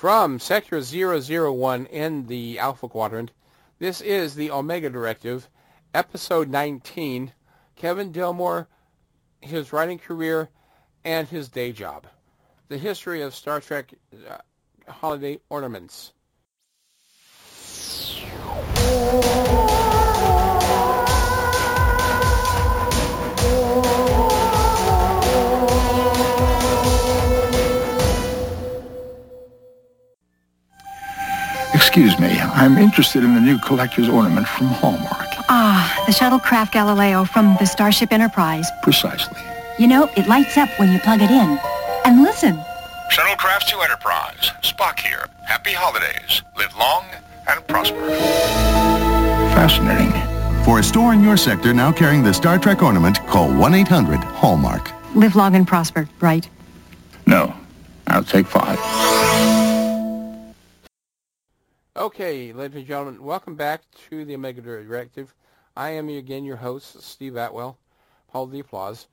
From Sector 001 in the Alpha Quadrant, this is the Omega Directive, Episode 19, Kevin Dilmore, his writing career, and his day job. The history of Star Trek uh, holiday ornaments. Excuse me, I'm interested in the new collector's ornament from Hallmark. Ah, the shuttlecraft Galileo from the Starship Enterprise. Precisely. You know, it lights up when you plug it in. And listen. Shuttlecraft to Enterprise. Spock here. Happy holidays. Live long and prosper. Fascinating. For a store in your sector now carrying the Star Trek ornament, call 1-800-HALLMARK. Live long and prosper, right? No, I'll take five. Okay, ladies and gentlemen, welcome back to the Omega Directive. I am again your host, Steve Atwell, Paul the Applause,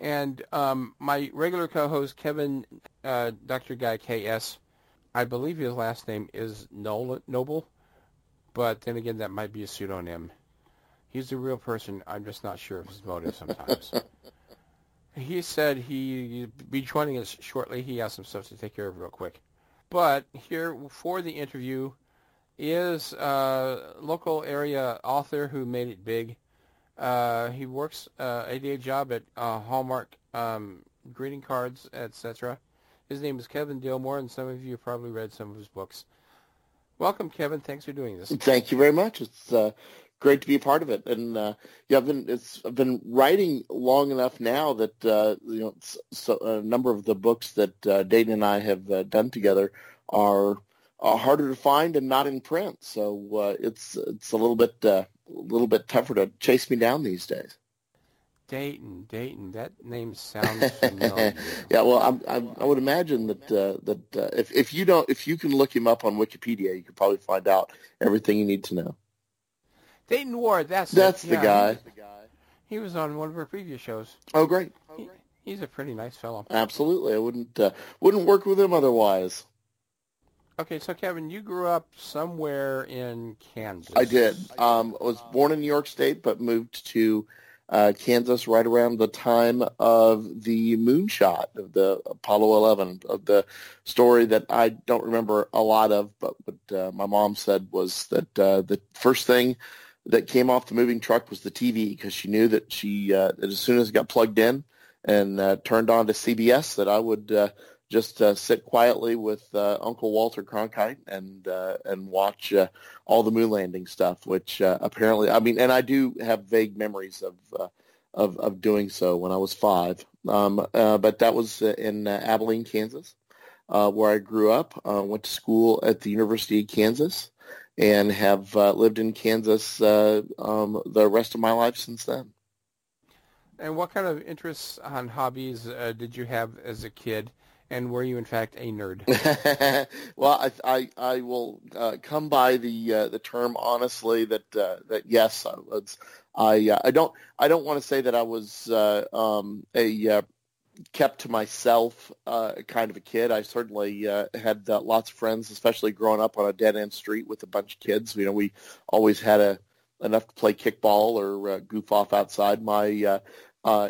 and um, my regular co-host, Kevin, uh, Dr. Guy KS. I believe his last name is Noble, but then again, that might be a pseudonym. He's a real person. I'm just not sure of his motive sometimes. he said he'd be joining us shortly. He has some stuff to take care of real quick. But here for the interview is a local area author who made it big. Uh, he works uh, a day job at uh, Hallmark um, greeting cards, etc. His name is Kevin Dilmore, and some of you probably read some of his books. Welcome, Kevin. Thanks for doing this. Thank you very much. It's uh, great to be a part of it. And uh, yeah, I've been it's I've been writing long enough now that uh, you know so a number of the books that Dayton and I have done together are uh, harder to find and not in print. So uh, it's it's a little bit uh, a little bit tougher to chase me down these days. Dayton, Dayton, that name sounds familiar. yeah, well, I'm, I'm, i would imagine that uh, that uh, if if you don't if you can look him up on Wikipedia, you could probably find out everything you need to know. Dayton Ward, that's that's it. the yeah, guy. He was on one of our previous shows. Oh, great. He, he's a pretty nice fellow. Absolutely, I wouldn't uh, wouldn't work with him otherwise. Okay, so Kevin, you grew up somewhere in Kansas. I did. Um, I was born in New York State, but moved to uh, Kansas right around the time of the moonshot of the Apollo 11, of the story that I don't remember a lot of, but what uh, my mom said was that uh, the first thing that came off the moving truck was the TV because she knew that she uh, that as soon as it got plugged in and uh, turned on to CBS that I would uh, just uh, sit quietly with uh, Uncle Walter Cronkite and uh, and watch uh, all the moon landing stuff. Which uh, apparently, I mean, and I do have vague memories of uh, of, of doing so when I was five. Um, but that was in Abilene, Kansas, where I grew up. went to school at the University of Kansas, and have lived in Kansas um, the rest of my life since then. And what kind of interests and hobbies did you have as a kid? And were you in fact a nerd? well, I, I, I will uh, come by the uh, the term honestly that uh, that yes, I was. I uh, I don't I don't want to say that I was uh, um, a uh, kept to myself kind of a kid. I certainly had lots of friends, especially growing up on a dead end street with a bunch of kids. You know, we always had a enough to play kickball or goof off outside. My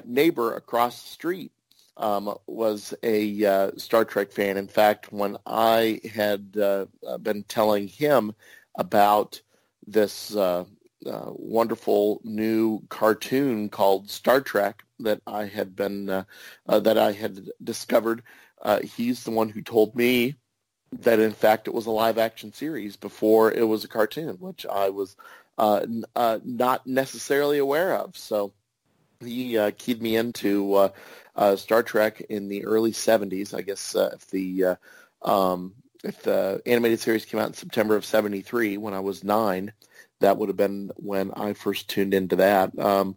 neighbor across the street um, was a uh, Star Trek fan. In fact, when I had uh, been telling him about this uh, uh wonderful new cartoon called Star Trek that I had been uh, uh, that I had discovered, he's the one who told me that in fact it was a live action series before it was a cartoon, which I was n- not necessarily aware of. So he keyed me into uh, Star Trek in the early 70s. I guess uh, if the uh, um, if the animated series came out in September of 73 when I was nine, that would have been when I first tuned into that. Um,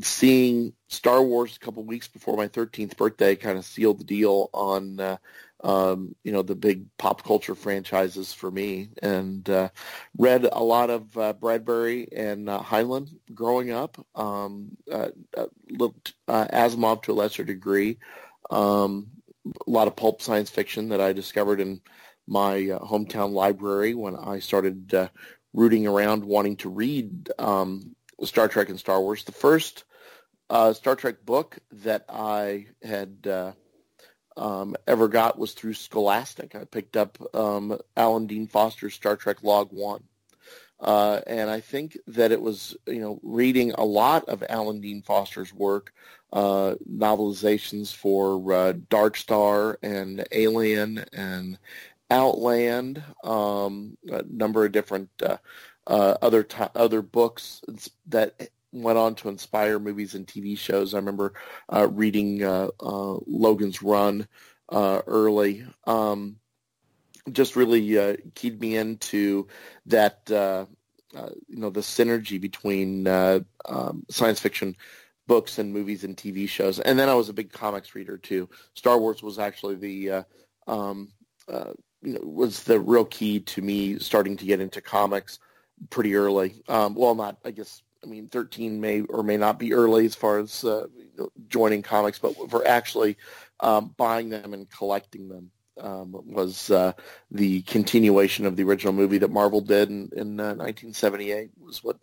seeing Star Wars a couple weeks before my 13th birthday kind of sealed the deal on uh, um, you know, the big pop culture franchises for me, and uh, read a lot of uh, Bradbury and uh, Heinlein growing up. Um, uh, uh, looked uh, Asimov to a lesser degree. Um, a lot of pulp science fiction that I discovered in my hometown library when I started rooting around wanting to read um, Star Trek and Star Wars. The first Star Trek book that I had um, ever got was through Scholastic. I picked up um, Alan Dean Foster's Star Trek Log One. Uh, and I think that it was, you know, reading a lot of Alan Dean Foster's work, uh, novelizations for uh, Dark Star and Alien and Outland, um, a number of different uh, uh, other t- other books that went on to inspire movies and TV shows. I remember uh, reading Logan's Run early. Um, just really uh, keyed me into that uh, uh, you know the synergy between uh, um, science fiction books and movies and TV shows. And then I was a big comics reader too. Star Wars was actually the uh, um, uh, you know was the real key to me starting to get into comics pretty early. Um, well, not I guess I mean 13 may or may not be early as far as uh, joining comics, but for actually um, buying them and collecting them um, was uh, the continuation of the original movie that Marvel did in, in uh, 1978 was what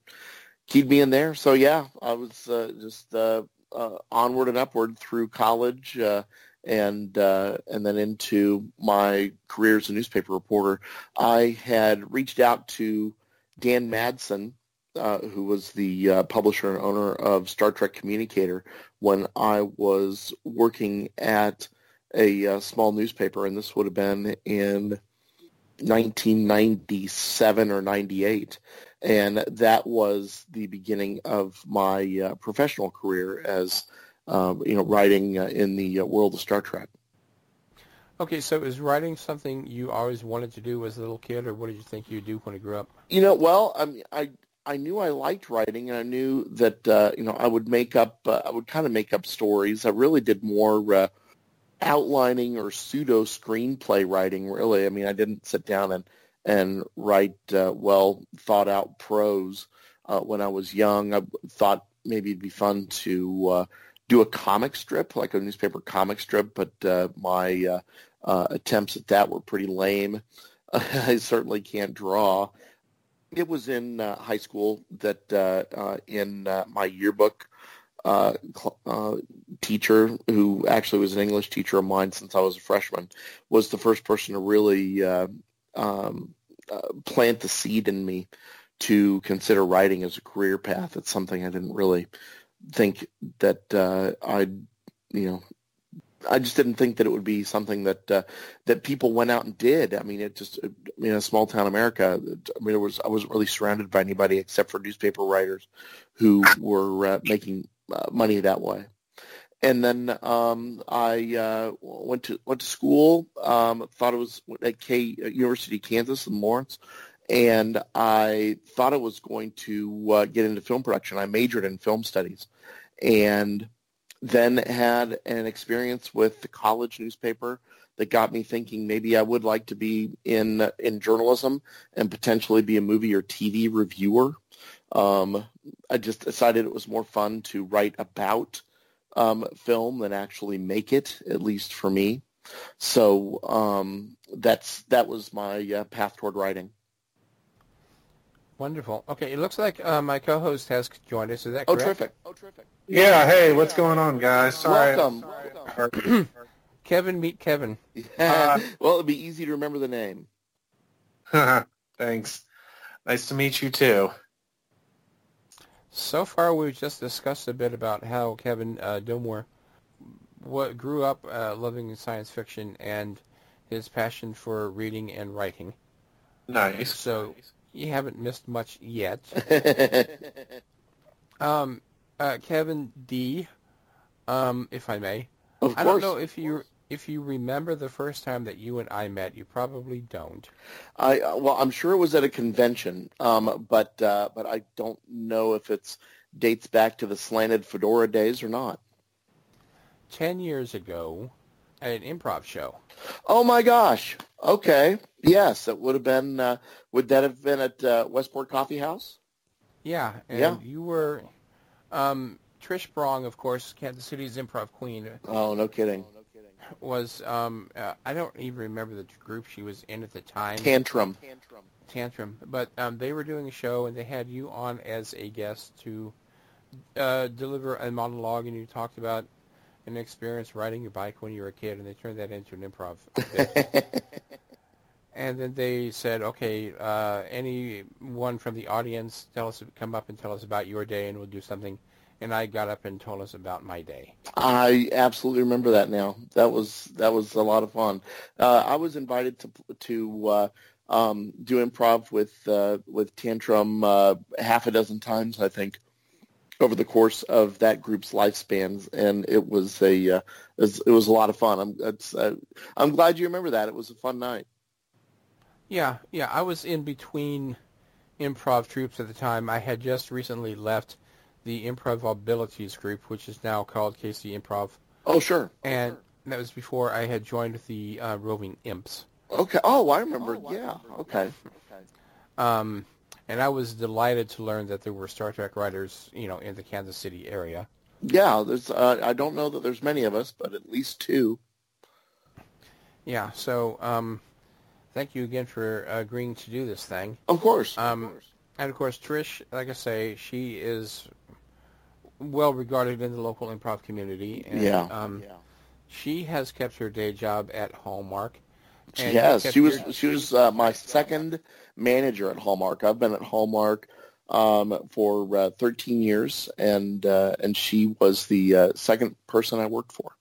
keyed me in there. So yeah, I was uh, just uh, uh, onward and upward through college uh, and and then into my career as a newspaper reporter. I had reached out to Dan Madsen, who was the publisher and owner of Star Trek Communicator, when I was working at a uh, small newspaper, and this would have been in 1997 or 98. And that was the beginning of my uh, professional career as, um, you know, writing uh, in the uh, world of Star Trek. Okay, so is writing something you always wanted to do as a little kid, or what did you think you'd do when you grew up? You know, well, I mean, I I knew I liked writing, and I knew that uh, you know I would make up, uh, I would kind of make up stories. I really did more uh, outlining or pseudo screenplay writing really. I mean i didn't sit down and and write uh, well thought out prose uh, when i was young. I thought maybe it'd be fun to uh, do a comic strip like a newspaper comic strip but uh, my attempts at that were pretty lame. I certainly can't draw it was in high school that in my yearbook uh, uh, teacher who actually was an English teacher of mine since I was a freshman was the first person to really uh, um, uh, plant the seed in me to consider writing as a career path. It's something I didn't really think that uh, I'd, you know, I just didn't think that it would be something that uh, that people went out and did. I mean, it just I mean, a small town America. I mean, it was I wasn't really surrounded by anybody except for newspaper writers who were uh, making uh, money that way. And then um, I uh, went to went to school. Um, thought it was at K uh, University of Kansas in Lawrence, and I thought I was going to uh, get into film production. I majored in film studies, and then had an experience with the college newspaper that got me thinking maybe I would like to be in in journalism and potentially be a movie or TV reviewer. Um, I just decided it was more fun to write about um, film than actually make it, at least for me. So um, that's that was my uh, path toward writing. Wonderful. Okay, it looks like uh, my co-host has joined us. Is that oh, correct? Oh, terrific. Oh, terrific. Yeah. Hey, what's going on, guys? Sorry. Welcome. Welcome. Kevin, meet Kevin. Yeah. Uh, well, it'd be easy to remember the name. Thanks. Nice to meet you too. So far, we've just discussed a bit about how Kevin uh, Dilmore what grew up uh, loving science fiction and his passion for reading and writing. Nice. So you haven't missed much yet. um, uh, Kevin D, um, if I may. Of I don't know if you if you remember the first time that you and I met, you probably don't. I uh, well, I'm sure it was at a convention, um, but uh, but I don't know if it's dates back to the slanted fedora days or not. Ten years ago, at an improv show. Oh my gosh! Okay, yes, it would have been. Uh, would that have been at uh, Westport Coffee House? Yeah, and yeah. you were. Um, Trish Brong, of course, Kansas City's improv queen. Oh, no kidding. was um, uh, I don't even remember the group she was in at the time. Tantrum. Tantrum. Tantrum, but um, they were doing a show and they had you on as a guest to uh, deliver a monologue, and you talked about an experience riding your bike when you were a kid, and they turned that into an improv. and then they said, "Okay, uh, anyone from the audience, tell us, come up and tell us about your day, and we'll do something." And I got up and told us about my day. I absolutely remember that now. That was that was a lot of fun. Uh, I was invited to to uh, um, do improv with uh, with Tantrum uh, half a dozen times, I think, over the course of that group's lifespans, and it was a uh, it, was, it was a lot of fun. I'm uh, I'm glad you remember that. It was a fun night. Yeah, yeah. I was in between improv troops at the time. I had just recently left the Improv Abilities group, which is now called KC Improv, Oh sure. and that was before I had joined the uh, Roving Imps. Okay. Oh, I remember. yeah. Okay. Um, and I was delighted to learn that there were Star Trek writers, you know, in the Kansas City area. Yeah. There's. Uh, I don't know that there's many of us, but at least two. Yeah. So, um, thank you again for agreeing to do this thing. Of course. Um, of course. And of course, Trish, like I say, she is well regarded in the local improv community. And, Yeah. Um, yeah. She has kept her day job at Hallmark. And kept She was. your- She was uh, my second manager at Hallmark. I've been at Hallmark um, for uh, 13 years, and uh, and she was the uh, second person I worked for.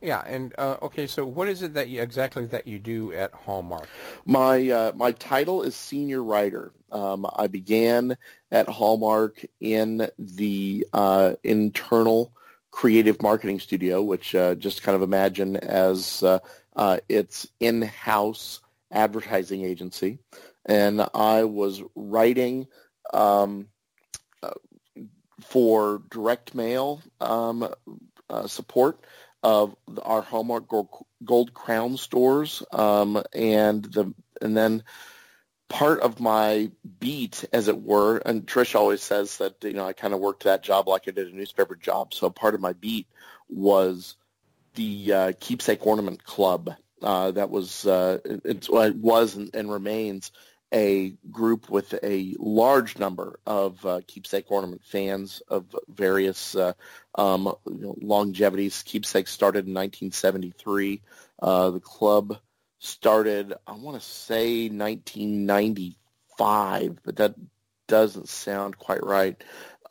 Yeah. And uh, okay, so what is it that you exactly that you do at Hallmark? My uh, my title is senior writer. Um, I began at Hallmark in the uh, internal creative marketing studio, which uh, just kind of imagine as uh, its in-house advertising agency, and I was writing um, uh, for direct mail um, uh, support of our Hallmark Gold, Gold Crown stores, um, and the and then part of my beat, as it were, and Trish always says that you know I kind of worked that job like I did a newspaper job. So part of my beat was the uh, Keepsake Ornament Club. Uh, that was uh, it, it was and, and remains a group with a large number of uh, keepsake ornament fans of various uh, um, longevities. Keepsake started in 1973. Uh, the club started, I want to say 1995, but that doesn't sound quite right.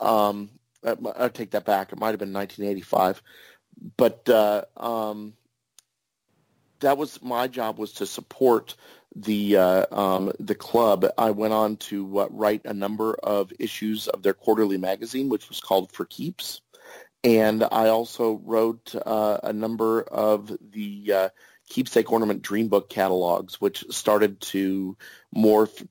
Um, I, I take that back. It might have been 1985. But uh, um, that was my job was to support the uh, um, the club. I went on to uh, write a number of issues of their quarterly magazine, which was called For Keeps, and I also wrote uh, a number of the uh, keepsake ornament dream book catalogs, which started to morph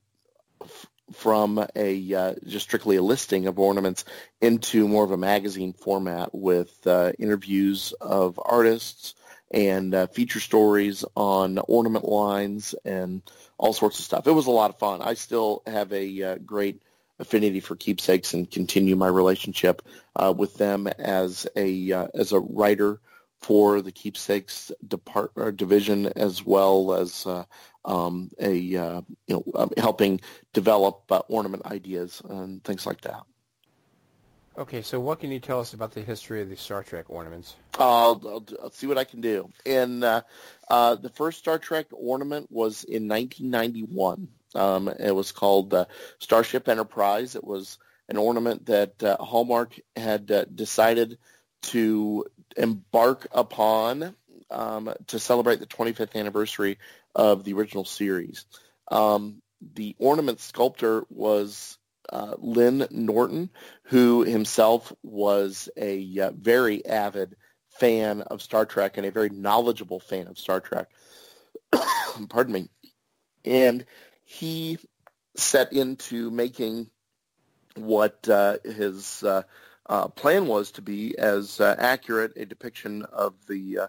from a uh, just strictly a listing of ornaments into more of a magazine format with uh, interviews of artists and uh, feature stories on ornament lines and all sorts of stuff. It was a lot of fun. I still have a uh, great affinity for keepsakes and continue my relationship uh, with them as a uh, as a writer for the keepsakes depart division as well as uh, um, a uh, you know um, helping develop uh, ornament ideas and things like that. Okay, so what can you tell us about the history of the Star Trek ornaments? I'll, I'll, I'll see what I can do. And uh, uh, the first Star Trek ornament was in 1991. Um, it was called uh, Starship Enterprise. It was an ornament that uh, Hallmark had uh, decided to embark upon um, to celebrate the 25th anniversary of the original series. Um, the ornament sculptor was uh, Lynn Norton, who himself was a uh, very avid fan of Star Trek and a very knowledgeable fan of Star Trek. Pardon me. And he set into making what uh, his uh, uh, plan was to be as uh, accurate a depiction of the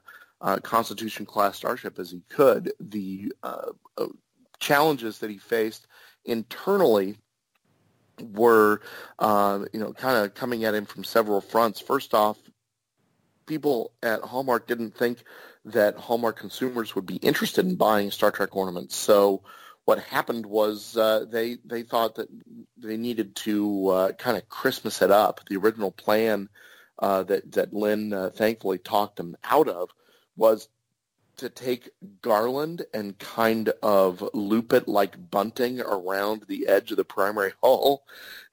uh, Constitution class starship as he could. The uh, uh, challenges that he faced internally were, uh, you know, kind of coming at him from several fronts. First off, people at Hallmark didn't think that Hallmark consumers would be interested in buying Star Trek ornaments. So what happened was uh, they they thought that they needed to uh, kind of Christmas it up. The original plan uh, that that Lynn uh, thankfully talked them out of was to take garland and kind of loop it like bunting around the edge of the primary hull,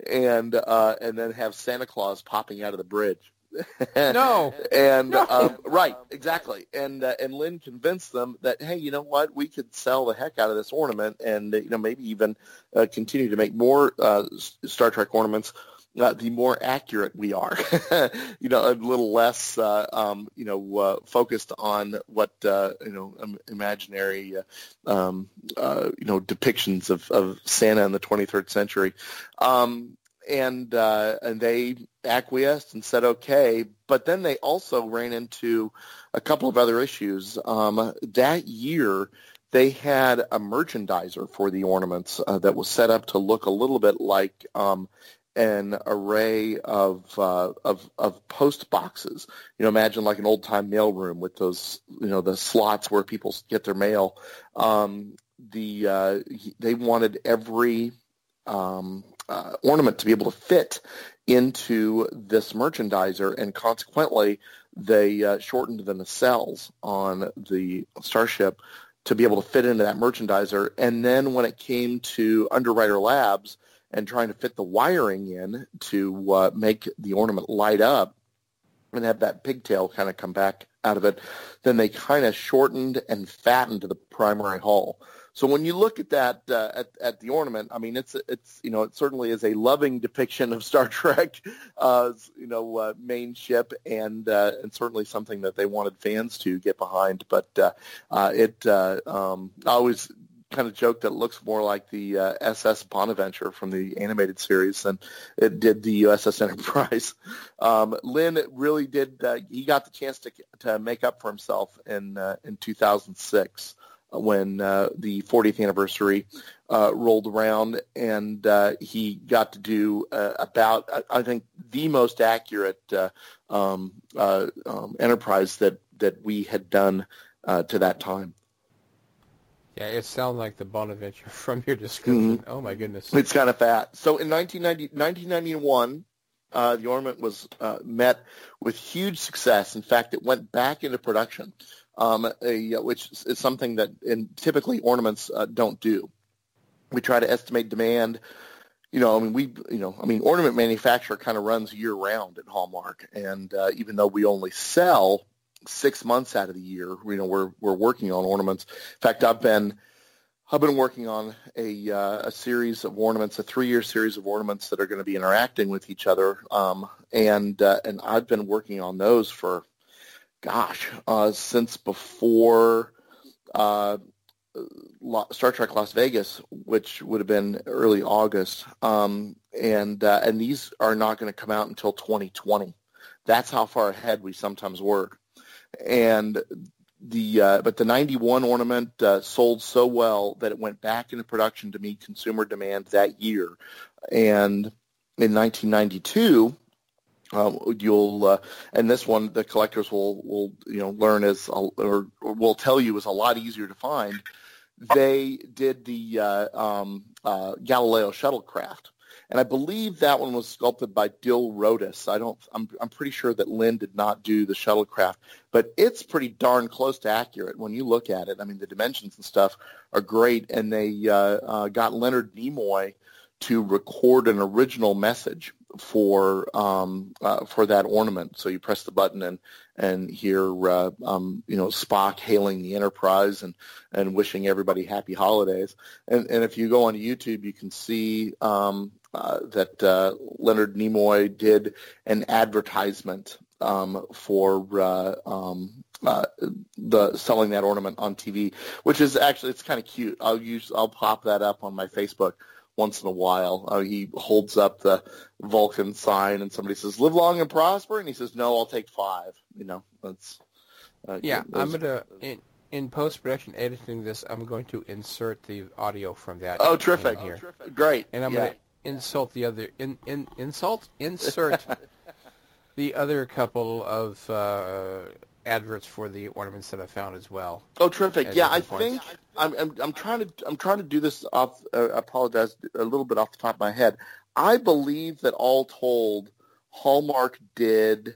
and uh, and then have Santa Claus popping out of the bridge. No. and No. um, right, exactly. And uh, and Lynn convinced them that hey, you know what, we could sell the heck out of this ornament, and you know maybe even uh, continue to make more uh, Star Trek ornaments. Uh, the more accurate we are, you know, a little less, uh, um, you know, uh, focused on what uh, you know, um, imaginary, uh, um, uh, you know, depictions of, of Santa in the 23rd century. Um, and uh, and they acquiesced and said okay. But then they also ran into a couple of other issues. Um, that year, they had a merchandiser for the ornaments uh, that was set up to look a little bit like um, an array of uh, of of post boxes. You know, imagine like an old time mail room with those you know the slots where people get their mail. Um, the uh, they wanted every um, uh, ornament to be able to fit into this merchandiser, and consequently, they uh, shortened the nacelles on the starship to be able to fit into that merchandiser. And then when it came to Underwriter Labs and trying to fit the wiring in to uh, make the ornament light up and have that pigtail kind of come back out of it, then they kind of shortened and fattened the primary hull. So when you look at that uh, at, at the ornament, I mean, it's it's you know it certainly is a loving depiction of Star Trek, uh, you know, uh, main ship, and uh, and certainly something that they wanted fans to get behind. But uh, uh, it um, always kind of joke that looks more like the uh, SS Bonaventure from the animated series than it did the USS Enterprise. Um, Lynn really did. Uh, he got the chance to to make up for himself in uh, in 2006 when uh, the 40th anniversary uh, rolled around, and uh, he got to do uh, about I- think the most accurate uh, um, uh, um, enterprise that that we had done uh, to that time. Yeah, it sounds like the Bonaventure from your description. Mm-hmm. Oh my goodness. It's kind of fat. So in 1990, 1991, uh, the ornament was uh, met with huge success. In fact, it went back into production, um, a, which is something that in, typically ornaments uh, don't do. We try to estimate demand. You know, I mean, we, you know, I mean, ornament manufacture kind of runs year round at Hallmark, and uh, even though we only sell six months out of the year, you know, we're we're working on ornaments. In fact, I've been I've been working on a uh, a series of ornaments, a three year series of ornaments that are going to be interacting with each other, um, and uh, and I've been working on those for, gosh, uh, since before uh, Star Trek Las Vegas, which would have been early August, um, and uh, and these are not going to come out until 2020. That's how far ahead we sometimes work, and the uh, but the 91 ornament uh, sold so well that it went back into production to meet consumer demand that year, and in 1992. Um, you'll uh, and this one the collectors will will you know learn is a- or, or will tell you is a lot easier to find. They did the uh, um, uh, Galileo shuttlecraft, and I believe that one was sculpted by Dill Rhodus. I don't. I'm I'm pretty sure that Lynn did not do the shuttlecraft, but it's pretty darn close to accurate when you look at it. I mean, the dimensions and stuff are great, and they uh, uh, got Leonard Nimoy to record an original message for um, uh, for that ornament. So you press the button and and hear uh, um, you know Spock hailing the Enterprise and and wishing everybody happy holidays. And and if you go on YouTube, you can see um, uh, that uh, Leonard Nimoy did an advertisement um, for uh, um, uh, the selling that ornament on TV, which is actually it's kind of cute. I'll use I'll pop that up on my Facebook once in a while. Uh, he holds up the Vulcan sign, and somebody says, "Live long and prosper," and he says, "No, I'll take five. You know, that's uh, Yeah, I'm gonna in in post production editing this. I'm going to insert the audio from that. Oh, terrific! here, Great. and I'm Yeah. gonna insult the other in in insult insert the other couple of uh, adverts for the ornaments that I found as well. Oh, terrific! Yeah, I points. think I'm, I'm I'm trying to I'm trying to do this off. Uh, I apologize a little bit off the top of my head. I believe that all told, Hallmark did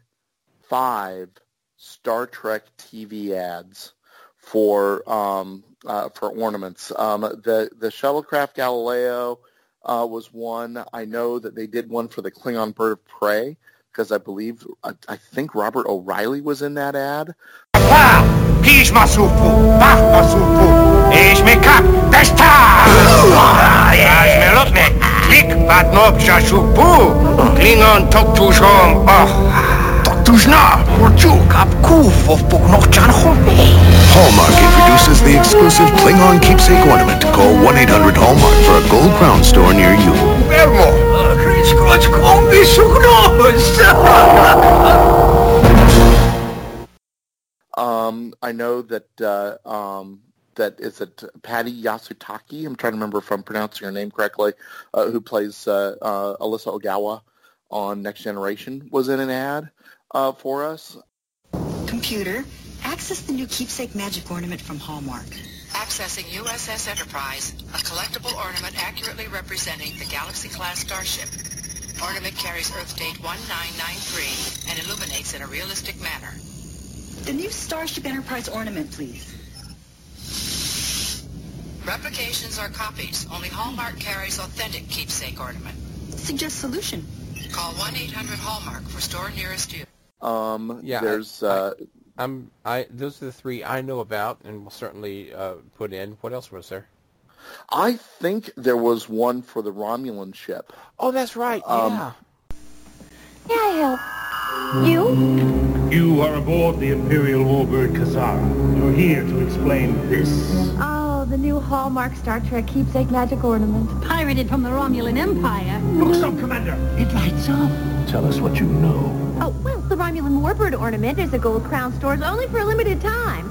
five Star Trek TV ads for um, uh, for ornaments. Um, the the shuttlecraft Galileo uh, was one. I know that they did one for the Klingon Bird of Prey because I believe I, I think Robert O'Reilly was in that ad. Klingon chan Hallmark introduces the exclusive Klingon keepsake ornament. Call 1-800-HALLMARK for a gold crown store near you. Vermo, kris kroch kombi. Um, I know that uh, um, that is it Patti Yasutake. I'm trying to remember if I'm pronouncing her name correctly. Uh, who plays uh, uh, Alyssa Ogawa on Next Generation was in an ad uh, for us. Computer, access the new keepsake magic ornament from Hallmark. Accessing USS Enterprise, a collectible ornament accurately representing the Galaxy-class starship. Ornament carries Earth date 1993 and illuminates in a realistic manner. The new Starship Enterprise ornament, please. Replications are copies. Only Hallmark carries authentic keepsake ornament. Suggest solution. Call 1-800-HALLMARK for store nearest you. Um, Yeah, I- there's uh, I'm I those are the three I know about and will certainly uh, put in. What else was there? I think there was one for the Romulan ship. Oh, that's right. Um, yeah. May I help? You? You are aboard the Imperial Warbird Khazara. You're here to explain this. Oh, the new Hallmark Star Trek keepsake magic ornament. Pirated from the Romulan Empire. Look, Sub Commander! It lights up. Tell us what you know. Oh, well, the Romulan Warbird ornament is a gold crown stores only for a limited time.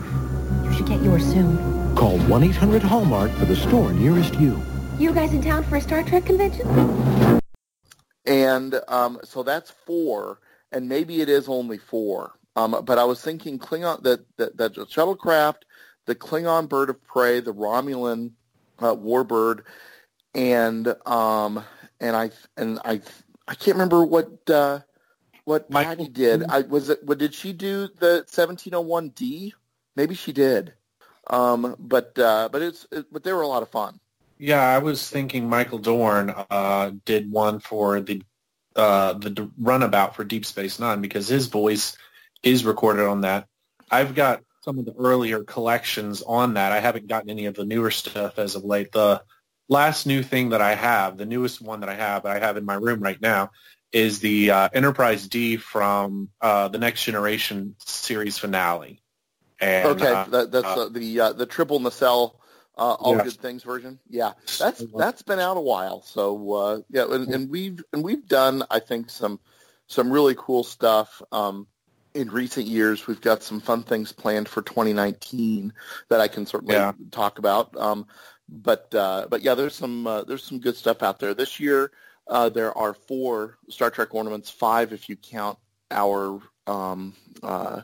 You should get yours soon. Call 1-800-HALLMARK for the store nearest you. You guys in town for a Star Trek convention? And um, so that's four, and maybe it is only four. Um, but I was thinking Klingon that that, that the shuttlecraft, the Klingon bird of prey, the Romulan uh, warbird, and um, and I and I I can't remember what uh, what Patti did. I was it. What did she do? The 1701D? Maybe she did. Um, but uh, but it's it, but they were a lot of fun. Yeah, I was thinking Michael Dorn uh, did one for the uh, the runabout for Deep Space Nine because his voice is recorded on that. I've got some of the earlier collections on that. I haven't gotten any of the newer stuff as of late. The last new thing that I have, the newest one that I have, that I have in my room right now, is the uh, Enterprise D from uh, the Next Generation series finale. And, okay, uh, that, that's uh, uh, the uh, the triple nacelle uh, all good things version. Yeah, that's that's been out a while. So uh, yeah, and, and we've and we've done I think some some really cool stuff. Um, in recent years, we've got some fun things planned for 2019 that I can certainly Yeah. talk about. Um, but uh, but yeah, there's some uh, there's some good stuff out there this year. Uh, there are four Star Trek ornaments, five if you count our um, uh,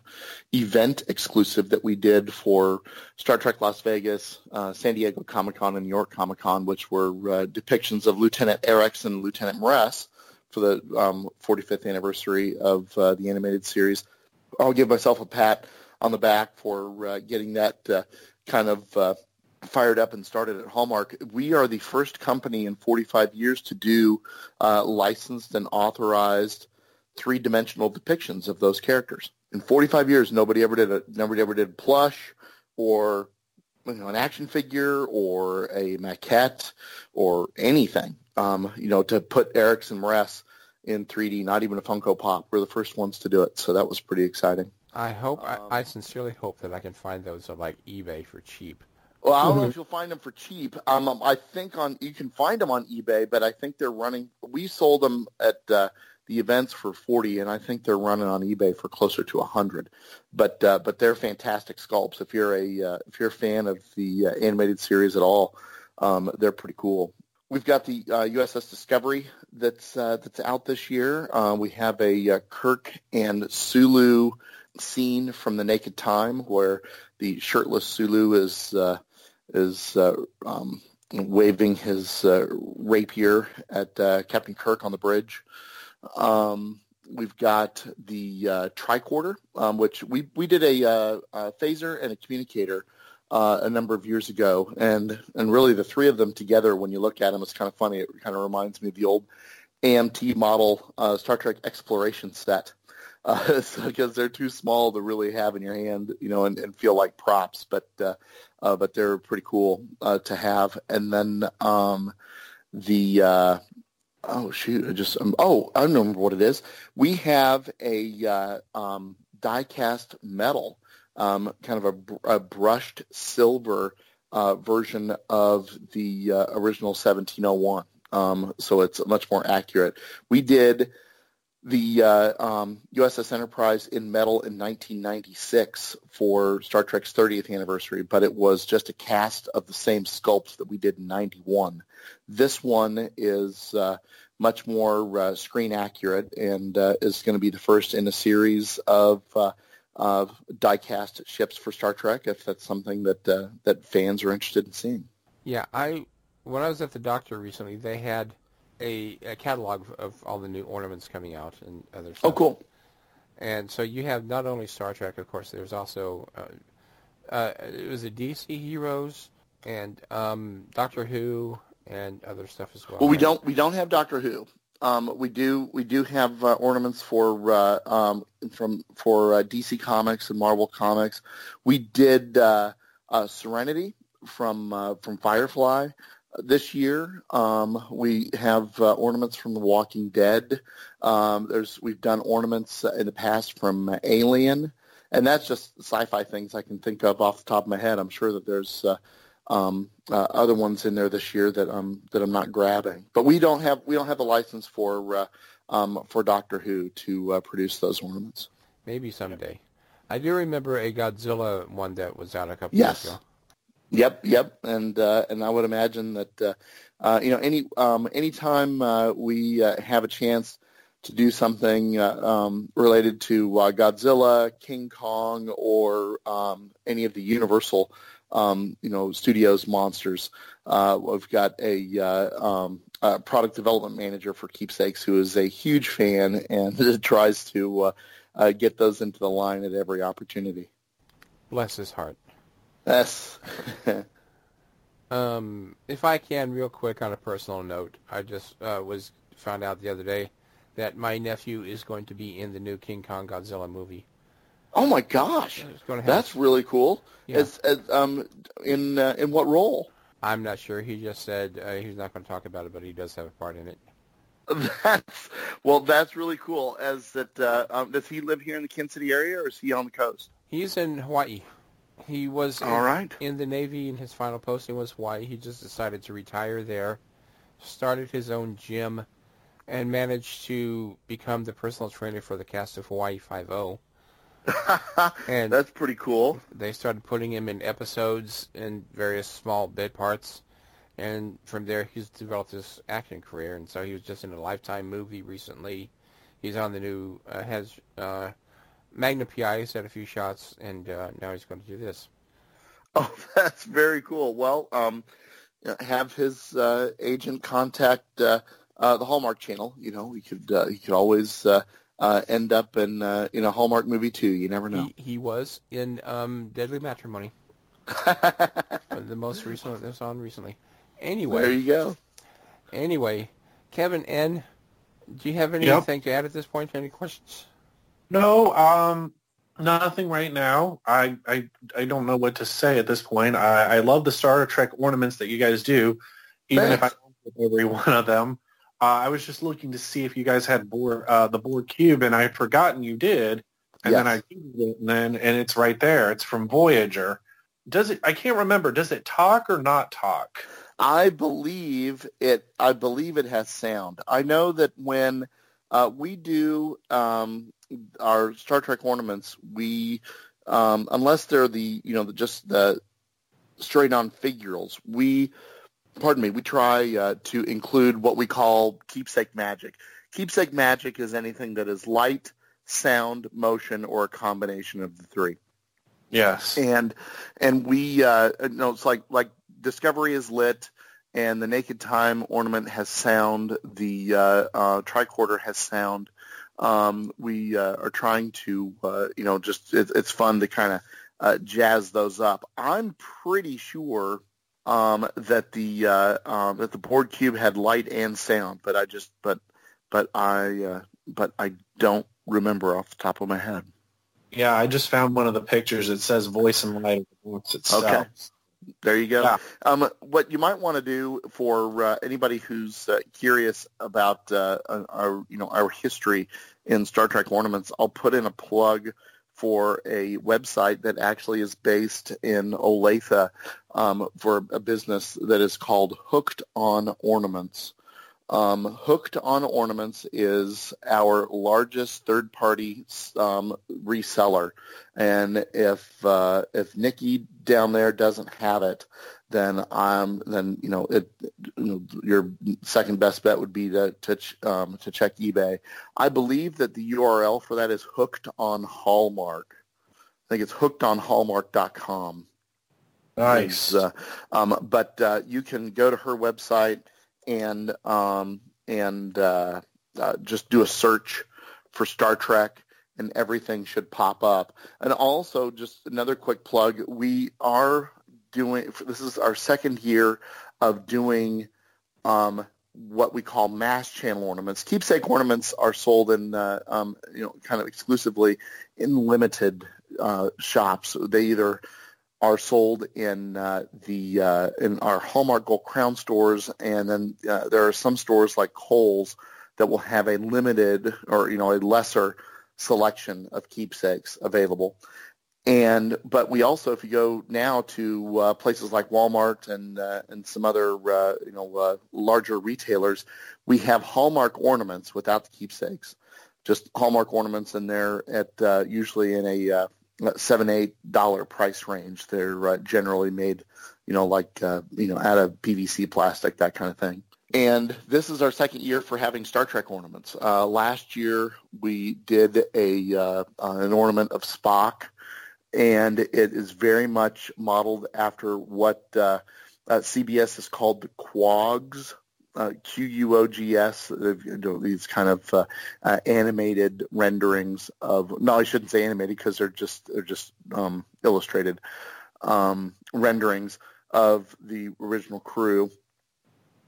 event exclusive that we did for Star Trek Las Vegas, uh, San Diego Comic Con, and New York Comic Con, which were uh, depictions of Lieutenant Arex and Lieutenant M'Ress for the um, 45th anniversary of uh, the animated series. I'll give myself a pat on the back for uh, getting that uh, kind of fired up and started at Hallmark. We are the first company in 45 years to do uh, licensed and authorized three-dimensional depictions of those characters. In 45 years, nobody ever did a nobody ever did plush or you know, an action figure or a maquette or anything. Um, you know, to put Arex and M'Ress in 3D, not even a Funko Pop. We're the first ones to do it, so that was pretty exciting. I hope I, I sincerely hope that I can find those on like eBay for cheap. Well, I don't know if you'll find them for cheap. Um, um, I think on you can find them on eBay, but I think they're running. We sold them at uh, the events for forty, and I think they're running on eBay for closer to a hundred. But uh, but they're fantastic sculpts. If you're a uh, if you're a fan of the uh, animated series at all, um, they're pretty cool. we've got the uh, USS Discovery that's uh, that's out this year. Uh, we have a uh, Kirk and Sulu scene from The Naked Time where the shirtless Sulu is uh, is uh, um, waving his uh, rapier at uh, Captain Kirk on the bridge. Um, we've got the uh, tricorder, um, which we we did a, uh, a phaser and a communicator uh, a number of years ago, and and really the three of them together, when you look at them, it's kind of funny. It kind of reminds me of the old AMT model Star Trek exploration set. Uh, so, because they're too small to really have in your hand, you know, and, and feel like props, but uh, but they're pretty cool uh, to have. And then um, the uh, oh shoot, I just um, oh I don't remember what it is. We have a uh, um, die-cast metal, um, kind of a, a brushed silver uh, version of the uh, original 1701. Um, so it's much more accurate. We did the uh, um, USS Enterprise in metal in 1996 for Star Trek's 30th anniversary, but it was just a cast of the same sculpt that we did in 91. This one is uh, much more uh, screen accurate and uh, is going to be the first in a series of uh, of die-cast ships for Star Trek, if that's something that uh, that fans are interested in seeing. Yeah, I when I was at the doctor recently, they had a, a catalog of all the new ornaments coming out and other stuff. Oh, cool. And so you have not only Star Trek, of course. There's also uh, uh, it was a DC Heroes and um, Doctor Who and other stuff as well. Well, we don't we don't have Doctor Who. Um, we do we do have uh, ornaments for uh, um, from for uh, DC Comics and Marvel Comics. We did uh, uh, Serenity from uh, from Firefly this year. Um, we have uh, ornaments from The Walking Dead. Um, there's we've done ornaments in the past from Alien, and that's just sci-fi things I can think of off the top of my head. I'm sure that there's uh, um, uh, other ones in there this year that I'm that I'm not grabbing. But we don't have we don't have the license for uh, um, for Doctor Who to uh, produce those ornaments. Maybe someday. I do remember a Godzilla one that was out a couple Yes. years ago. Yep, yep, and uh, and I would imagine that uh, uh, you know any um, anytime uh, we uh, have a chance to do something uh, um, related to uh, Godzilla, King Kong, or um, any of the Universal um, you know studios monsters, uh, we've got a, um, a product development manager for Keepsakes who is a huge fan and tries to get those into the line at every opportunity. Bless his heart. Yes. Um, if I can, real quick on a personal note, I just uh, was found out the other day that my nephew is going to be in the new King Kong Godzilla movie. Oh my gosh, that's really cool. Yeah. As, as, um, in uh, in what role? I'm not sure. He just said uh, he's not going to talk about it, but he does have a part in it. That's well, that's really cool. As that, uh, um, does he live here in the Kansas City area, or is he on the coast? He's in Hawaii. He was in, All right. in the Navy, and his final posting was Hawaii. He just decided to retire there, started his own gym, and managed to become the personal trainer for the cast of Hawaii Five-O. and That's pretty cool. they started putting him in episodes and various small bit parts, and from there he's developed his acting career. And so he was just in a Lifetime movie recently. He's on the new uh, has uh, Magnum PI. He's had a few shots, and uh, now he's going to do this. Oh, that's very cool. Well, um, have his uh, agent contact uh, uh, the Hallmark Channel. You know, he could uh, he could always uh, uh, end up in uh, in a Hallmark movie too. You never know. He, he was in um, Deadly Matrimony, the most recent that's on recently. Anyway, There you go. Anyway, Kevin N, do you have anything to add at this point? Any questions? No, um, nothing right now. I, I I don't know what to say at this point. I, I love the Star Trek ornaments that you guys do, even if I don't get every one of them. Uh, I was just looking to see if you guys had Borg, uh, the Borg cube, and I had forgotten you did. And then I googled it, and then and it's right there. It's from Voyager. Does it? I can't remember. Does it talk or not talk? I believe it. I believe it has sound. I know that when uh, we do um, our Star Trek ornaments, we um, unless they're the you know the, just the straight on figurals, we pardon me, we try uh, to include what we call keepsake magic. Keepsake magic is anything that is light, sound, motion, or a combination of the three. Yes. And and we uh, you know it's like like Discovery is lit, and the Naked Time ornament has sound. The uh, uh, tricorder has sound. Um, we uh, are trying to uh, you know just it, it's fun to kind of uh, jazz those up. I'm pretty sure um, that the uh, um, that the Borg cube had light and sound, but I just but but I uh, but I don't remember off the top of my head. Yeah, I just found one of the pictures. It says voice and light of the box itself. Okay. There you go. Yeah. Um, what you might want to do for uh, anybody who's uh, curious about uh, our, you know, our history in Star Trek ornaments, I'll put in a plug for a website that actually is based in Olathe um, for a business that is called Hooked on Ornaments. Um, Hooked on Ornaments is our largest third-party um, reseller, and if uh, if Nikki down there doesn't have it, then I'm then you know it you know, your second best bet would be to to ch- um, to check eBay. I believe that the URL for that is Hooked on Hallmark. I think it's Hooked on hookedonhallmark.com. Nice. Uh, um, but uh, you can go to her website and um, and uh, uh, just do a search for Star Trek, and everything should pop up. And also, just another quick plug: we are doing. This is our second year of doing um, what we call mass channel ornaments. Keepsake ornaments are sold in, uh, um, you know, kind of exclusively in limited uh, shops. They either are sold in uh, the uh, in our Hallmark Gold Crown stores, and then uh, there are some stores like Kohl's that will have a limited or you know a lesser selection of keepsakes available. And but we also, if you go now to uh, places like Walmart and uh, and some other uh, you know larger retailers, we have Hallmark ornaments without the keepsakes, just Hallmark ornaments, and they're at usually in a seven eight dollar price range. They're uh, generally made, you know, like uh, you know out of PVC plastic, that kind of thing. And this is our second year for having Star Trek ornaments. Uh, last year we did a uh, uh, an ornament of Spock, and it is very much modeled after what uh, CBS has called the Quogs. Uh, Q-U-O-G-S, uh, these kind of uh, uh, animated renderings of, no, I shouldn't say animated because they're just, they're just um, illustrated um, renderings of the original crew.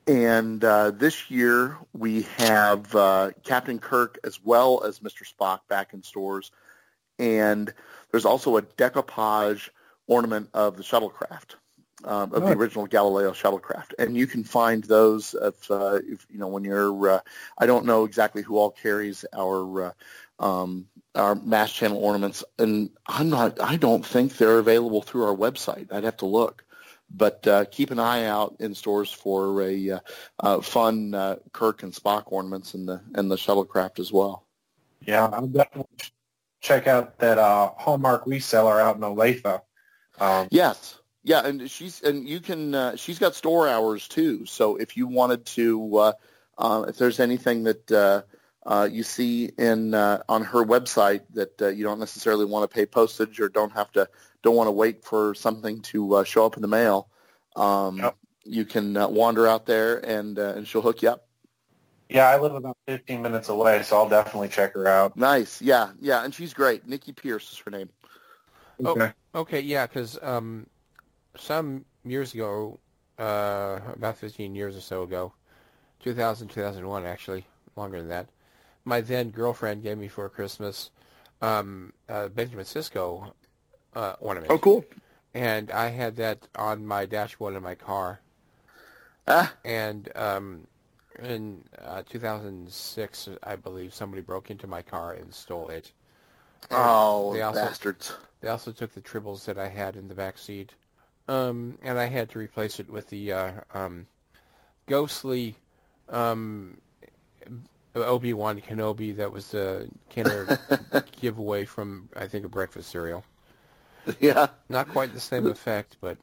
And uh, this year we have Captain Kirk as well as Mr. Spock back in stores. And there's also a decoupage ornament of the shuttlecraft, um, of the original Galileo shuttlecraft. And you can find those if, uh, if you know, when you're, uh, I don't know exactly who all carries our, uh, um, our mass channel ornaments. And I'm not, I don't think they're available through our website. I'd have to look. But uh, keep an eye out in stores for a uh, uh, fun uh, Kirk and Spock ornaments and the and the shuttlecraft as well. Yeah, I'll definitely check out that uh, Hallmark reseller out in Olathe. Um, Yes, yeah, and she's and you can uh, she's got store hours too. So if you wanted to, uh, uh, if there's anything that uh, uh, you see in uh, on her website that uh, you don't necessarily want to pay postage or don't have to don't want to wait for something to uh, show up in the mail, um, you can uh, wander out there and uh, and she'll hook you up. yeah, I live about 15 minutes away, so I'll definitely check her out. Nice, yeah, yeah, and she's great. Nikki Pierce is her name. Oh, okay, yeah, because um, some years ago, uh, about 15 years or so ago, 2000, 2001 actually, longer than that, my then girlfriend gave me for Christmas um, uh, Benjamin Sisko uh, ornament. Oh, cool. And I had that on my dashboard in my car. Ah. And um, in uh, 2006, I believe, somebody broke into my car and stole it. And Oh, they also, bastards. They also took the tribbles that I had in the back seat. Um, and I had to replace it with the uh, um, ghostly um, Obi-Wan Kenobi that was the Kenner giveaway from, I think, a breakfast cereal. Yeah. Not quite the same effect, but...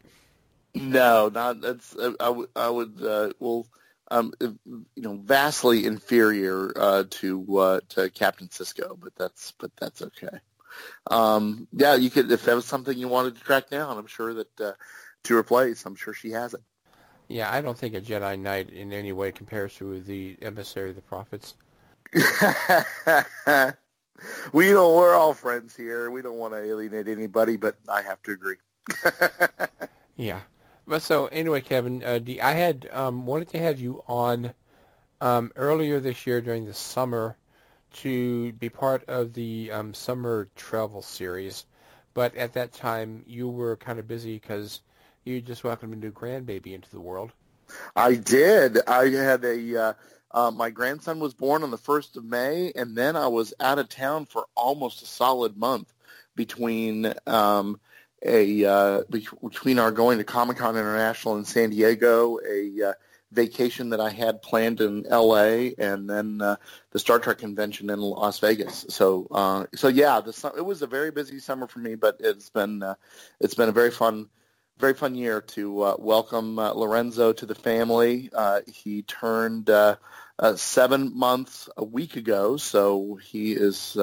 No, not that's. Uh, I would. I would. Uh, well, um, you know, vastly inferior uh, to uh, to Captain Sisko, but that's but that's okay. Um, yeah, you could if that was something you wanted to track down. I'm sure that uh, to replace. I'm sure she has it. Yeah, I don't think a Jedi Knight in any way compares to the emissary of the prophets. we don't. We're all friends here. We don't want to alienate anybody, but I have to agree. yeah. But so anyway, Kevin, uh, I had um, wanted to have you on um, earlier this year during the summer to be part of the um, summer travel series, but at that time you were kind of busy because you just welcomed a new grandbaby into the world. I did. I had a. Uh, uh, my grandson was born on the first of May, and then I was out of town for almost a solid month between um, a uh, between our going to Comic Con International in San Diego, a uh, vacation that I had planned in L.A., and then uh, the Star Trek convention in Las Vegas. So, uh, so yeah, the, it was a very busy summer for me, but it's been uh, it's been a very fun very fun year to uh, welcome uh, Lorenzo to the family. Uh, he turned seven months a week ago, so he is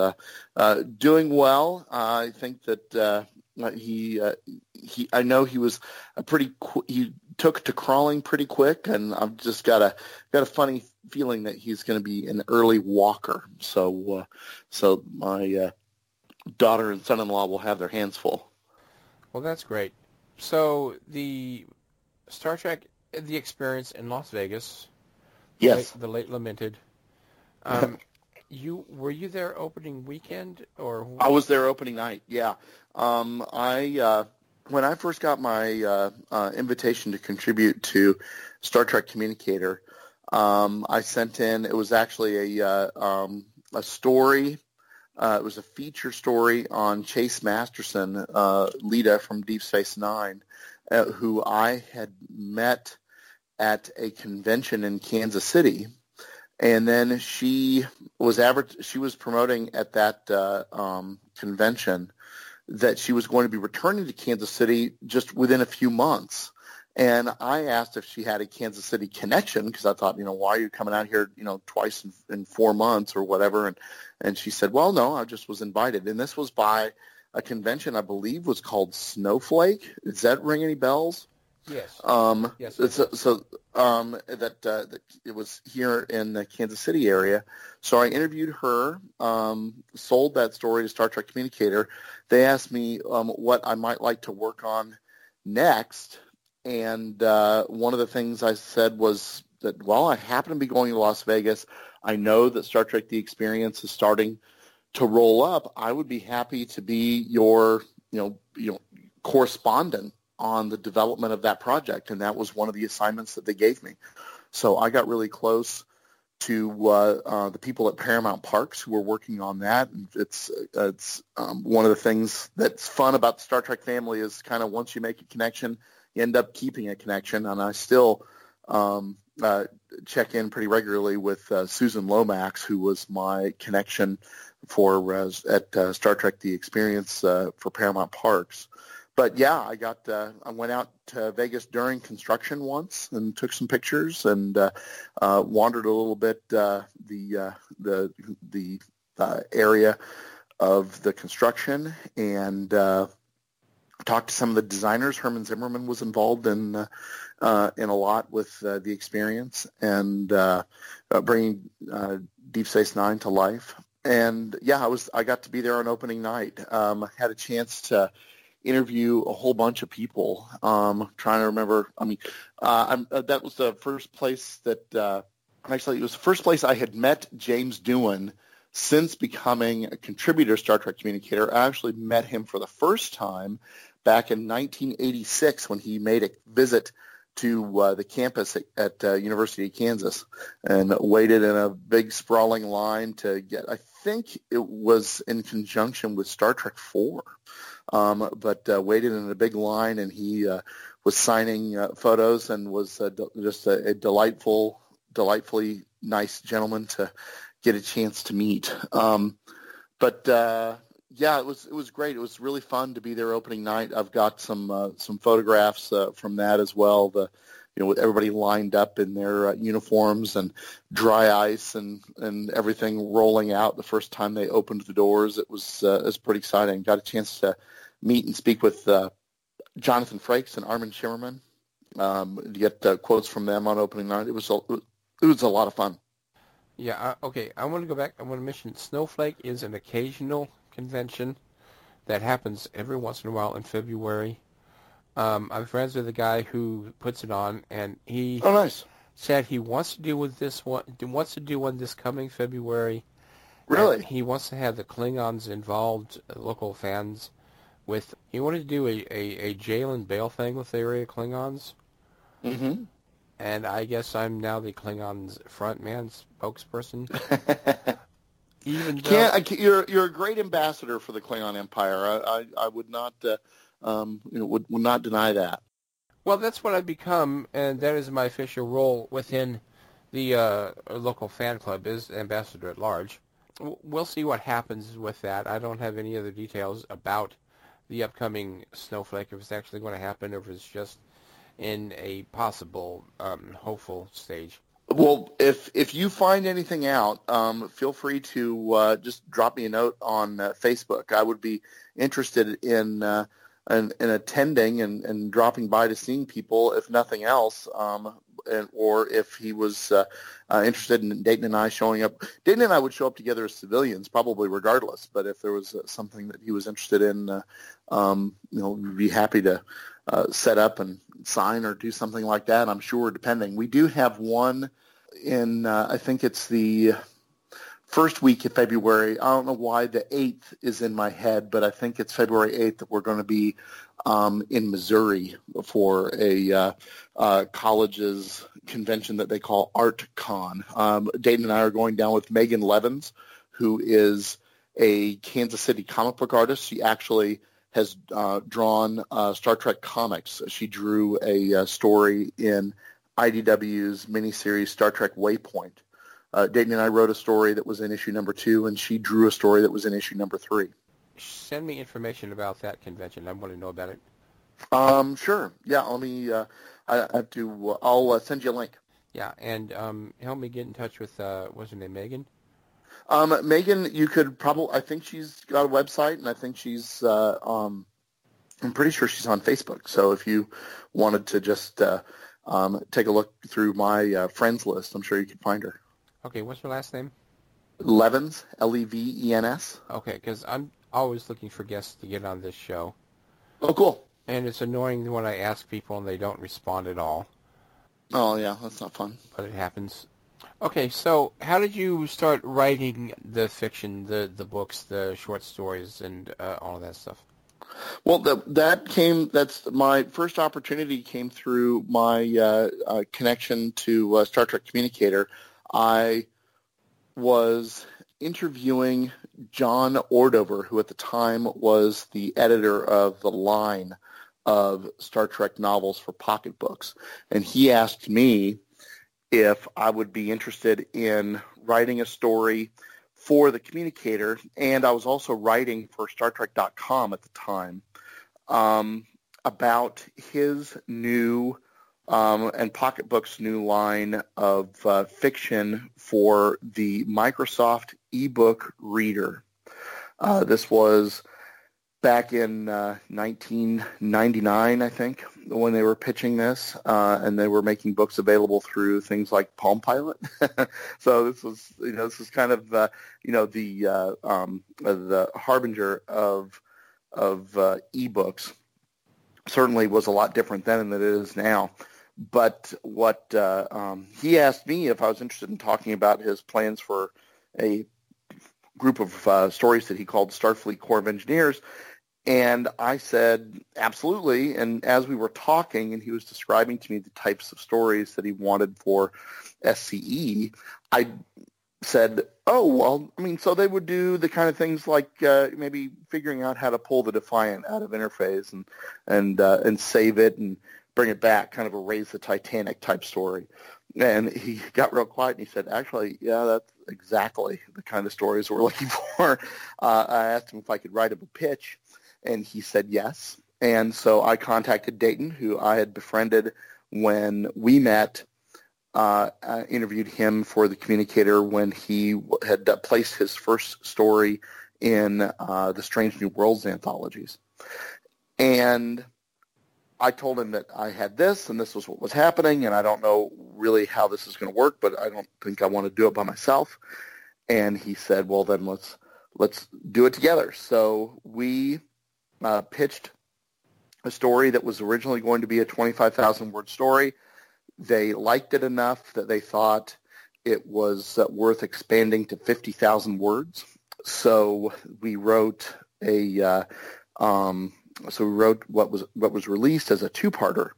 doing well. I think that he he I know he was a pretty qu- he took to crawling pretty quick, and I've just got a got a funny feeling that he's going to be an early walker. So so my daughter and son-in-law will have their hands full. Well, that's great so the Star Trek, the experience in Las Vegas. Yes. The late, the late lamented. Um, you were you there opening weekend or? I was there opening night. Yeah. Um, I uh, when I first got my uh, uh, invitation to contribute to Star Trek Communicator, um, I sent in. It was actually a uh, um, a story uh, it was a feature story on Chase Masterson, uh, Leeta from Deep Space Nine, uh, who I had met at a convention in Kansas City, and then she was aver- she was promoting at that um, convention that she was going to be returning to Kansas City just within a few months. And I asked if she had a Kansas City connection because I thought, you know, why are you coming out here, you know, twice in, in four months or whatever? And and she said, well, no, I just was invited. And this was by a convention I believe was called Snowflake. Does that ring any bells? Yes. Um, yes. So, so um, that, uh, that it was here in the Kansas City area. So I interviewed her, um, sold that story to Star Trek Communicator. They asked me um, what I might like to work on next and uh, one of the things I said was that while I happen to be going to Las Vegas, I know that Star Trek: The Experience is starting to roll up. I would be happy to be your, you know, you know, correspondent on the development of that project, and that was one of the assignments that they gave me. So I got really close to uh, uh, the people at Paramount Parks who were working on that. And it's it's um, one of the things that's fun about the Star Trek family is kind of once you make a connection, you end up keeping a connection. And I still um, uh, check in pretty regularly with uh, Susan Lomax, who was my connection for uh, at uh, Star Trek: The Experience for Paramount Parks. But yeah, I got uh, I went out to Vegas during construction once and took some pictures and uh, uh, wandered a little bit uh, the uh, the the uh, area of the construction and talked to some of the designers. Herman Zimmerman was involved in in a lot with the experience and bringing Deep Space Nine to life. And yeah, I was I got to be there on opening night. Um, I had a chance to interview a whole bunch of people. Um, trying to remember. I mean, uh, uh, that was the first place that uh, actually it was the first place I had met James Doohan since becoming a contributor Star Trek communicator. I actually met him for the first time back in 1986 when he made a visit to uh, the campus at, at uh, University of Kansas and waited in a big sprawling line to get. I think it was in conjunction with Star Trek Four, um, but uh, waited in a big line and he uh, was signing uh, photos and was uh, de- just a, a delightful, delightfully nice gentleman to get a chance to meet. Um, but yeah, it was it was great. It was really fun to be there opening night. I've got some uh, some photographs uh, from that as well. The you know with everybody lined up in their uh, uniforms and dry ice and and everything rolling out the first time they opened the doors. It was uh, it was pretty exciting. Got a chance to meet and speak with uh, Jonathan Frakes and Armin Shimerman. Um, get uh, quotes from them on opening night. It was a, it was a lot of fun. Yeah, okay. I want to go back. I want to mention Snowflake is an occasional convention that happens every once in a while in February. Um, I'm friends with the guy who puts it on, and he oh, nice. said he wants to do with this one. Wants to do one this coming February. Really? he wants to have the Klingons involved, uh, local fans. With he wanted to do a a, a Jaylen Bale thing with the area Klingons. Mm-hmm. And I guess I'm now the Klingons front man spokesperson. Even though, Can't, I can't, you're you're a great ambassador for the Klingon Empire. I I, I would not uh, um, you know would, would not deny that. Well, that's what I've become, and that is my official role within the uh, local fan club is ambassador at large. We'll see what happens with that. I don't have any other details about the upcoming Snowflake, if it's actually going to happen, or if it's just in a possible um, hopeful stage. Well, if if you find anything out, um, feel free to uh, just drop me a note on uh, Facebook. I would be interested in uh, in, in attending and, and dropping by to seeing people, if nothing else, um, and, or if he was uh, uh, interested in Dayton and I showing up. Dayton and I would show up together as civilians, probably regardless. But if there was uh, something that he was interested in, uh, um, you know, we'd be happy to uh, set up and sign or do something like that. I'm sure, depending. We do have one in, uh, I think it's the first week of February. I don't know why the 8th is in my head, but I think it's February 8th that we're going to be um, in Missouri for a uh, uh, college's convention that they call ArtCon. Um, Dayton and I are going down with Megan Levens, who is a Kansas City comic book artist. She actually has uh, drawn uh, Star Trek comics. She drew a uh, story in IDW's miniseries Star Trek Waypoint. Uh, Dayton and I wrote a story that was in issue number two, and she drew a story that was in issue number three. Send me information about that convention. I want to know about it. Um, sure. Yeah, let me. Uh, I I have to. Uh, I'll uh, send you a link. Yeah, and um, help me get in touch with uh, what's her name, Megan. Um, Megan, you could probably. I think she's got a website, and I think she's. Uh, um, I'm pretty sure she's on Facebook. So if you wanted to just uh, um, take a look through my uh, friends list, I'm sure you could find her. Okay, what's your last name? Levens, L-E-V-E-N-S. Okay, because I'm always looking for guests to get on this show. Oh, cool. And it's annoying when I ask people and they don't respond at all, Oh, yeah, that's not fun. but it happens. Okay, so how did you start writing the fiction, the the books, the short stories, and uh, all of that stuff? Well, the, that came. That's my first opportunity came through my uh, uh, connection to uh, Star Trek Communicator. I was interviewing John Ordover, who at the time was the editor of the line of Star Trek novels for Pocket Books. And he asked me if I would be interested in writing a story for the communicator, and I was also writing for StarTrek.com at the time um, about his new um, and Pocket Books' new line of uh, fiction for the Microsoft ebook reader. Uh, this was back in uh, 1999, I think, when they were pitching this, uh, and they were making books available through things like Palm Pilot. so this was, you know, this was kind of, uh, you know, the uh, um, uh, the harbinger of of uh, ebooks. Certainly was a lot different then than it is now. But what uh, um, he asked me if I was interested in talking about his plans for a group of uh, stories that he called Starfleet Corps of Engineers. And I said, absolutely. And as we were talking and he was describing to me the types of stories that he wanted for SCE, I said, oh, well, I mean, so they would do the kind of things like uh, maybe figuring out how to pull the Defiant out of interphase and, and, uh, and save it and bring it back, kind of a raise the Titanic type story. And he got real quiet and he said, actually, yeah, that's exactly the kind of stories we're looking for. Uh, I asked him if I could write him a pitch, and he said yes. And so I contacted Dayton, who I had befriended when we met. Uh, I interviewed him for the Communicator when he had uh, placed his first story in uh, the Strange New Worlds anthologies. And I told him that I had this and this was what was happening and I don't know really how this is going to work, but I don't think I want to do it by myself. And he said, well, then let's let's do it together. So we uh, pitched a story that was originally going to be a 25,000 word story. They liked it enough that they thought it was uh, worth expanding to 50,000 words. So we wrote a uh, um, so we wrote what was what was released as a two-parter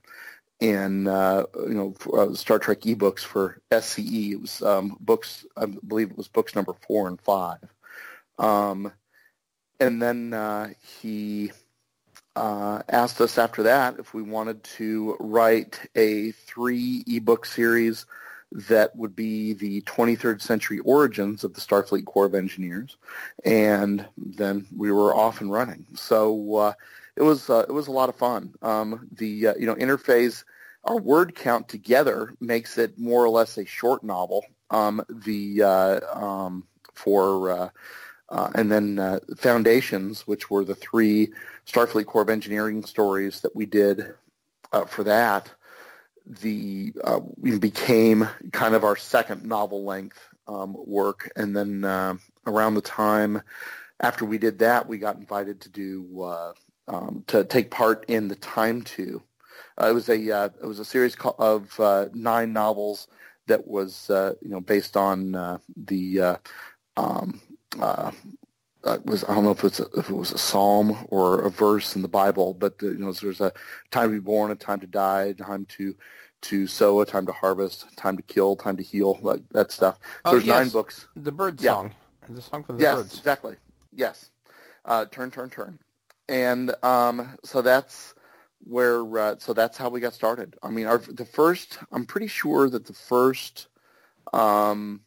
in uh, you know uh, Star Trek ebooks for SCE. It was um, books I believe it was books number four and five, um, and then uh, he uh, asked us after that if we wanted to write a three ebook series that would be the 23rd century origins of the Starfleet Corps of Engineers, and then we were off and running. So uh, it was uh, it was a lot of fun. Um, the uh, you know interphase, our word count together makes it more or less a short novel. Um, the uh, um, for uh, uh, and then uh, Foundations, which were the three Starfleet Corps of Engineering stories that we did for that, the became kind of our second novel length um, work, and then around the time after we did that, we got invited to do um, to take part in the Time To. Uh, it was a uh, it was a series of uh, nine novels that was uh, you know based on uh, the uh, um, was I don't know if it's a, if it was a psalm or a verse in the Bible, but you know there's a time to be born, a time to die, a time to to sow, a time to harvest, time to kill, time to heal, like that stuff. Oh, there's yes. nine books. The bird Yeah. song. The song for the yes, birds. Yes, exactly. Yes. Uh, turn, turn, turn. And um, so that's where. Uh, so that's how we got started. I mean, our the first. I'm pretty sure that the first, um,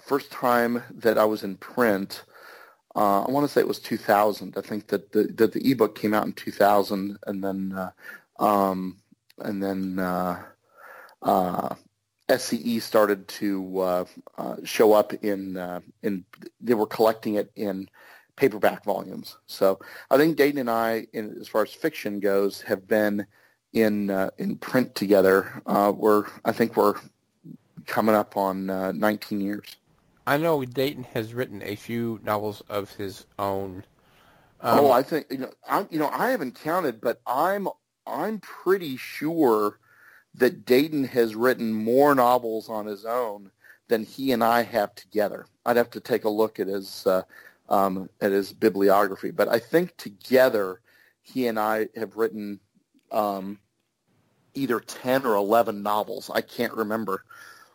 first time that I was in print. Uh, I want to say it was 2000. I think that the that the ebook came out in 2000, and then uh, um, and then uh, uh, SCE started to uh, uh, show up in in they were collecting it in paperback volumes. So I think Dayton and I, in, as far as fiction goes, have been in uh, in print together. Uh, we're I think we're coming up on uh, 19 years. I know Dayton has written a few novels of his own. Um, oh, I think you know I you know I haven't counted, but I'm I'm pretty sure that Dayton has written more novels on his own than he and I have together. I'd have to take a look at his uh, um, at his bibliography, but I think together he and I have written um, either ten or eleven novels. I can't remember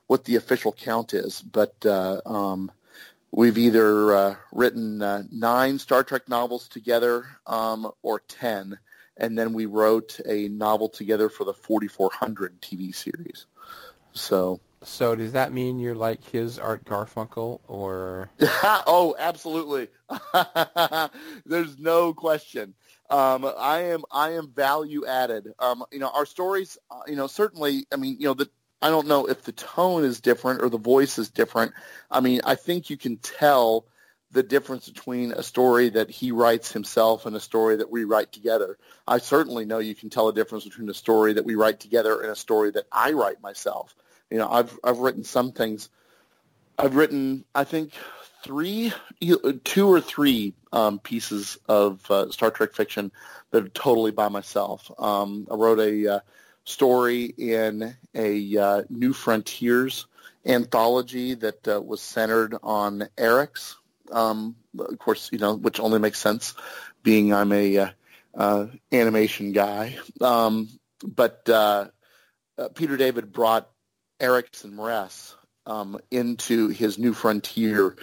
what the official count is, but uh, um, we've either uh, written uh, nine Star Trek novels together um, or ten, and then we wrote a novel together for the 4400 TV series. So, so does that mean you're like his Art Garfunkel, or oh, absolutely. There's no question. Um, I am I am value added. Um, you know, our stories. Uh, you know, certainly. I mean, you know, the I don't know if the tone is different or the voice is different. I mean, I think you can tell the difference between a story that he writes himself and a story that we write together. I certainly know you can tell a difference between a story that we write together and a story that I write myself. You know, I've I've written some things. I've written, I think, three, two or three um, pieces of uh, Star Trek fiction that are totally by myself. Um, I wrote a uh, story in a uh, New Frontiers anthology that uh, was centered on Arex. Um, of course, you know, which only makes sense, being I'm a uh, uh, animation guy. Um, but Peter David brought Arex and M'Ress um, into his New Frontier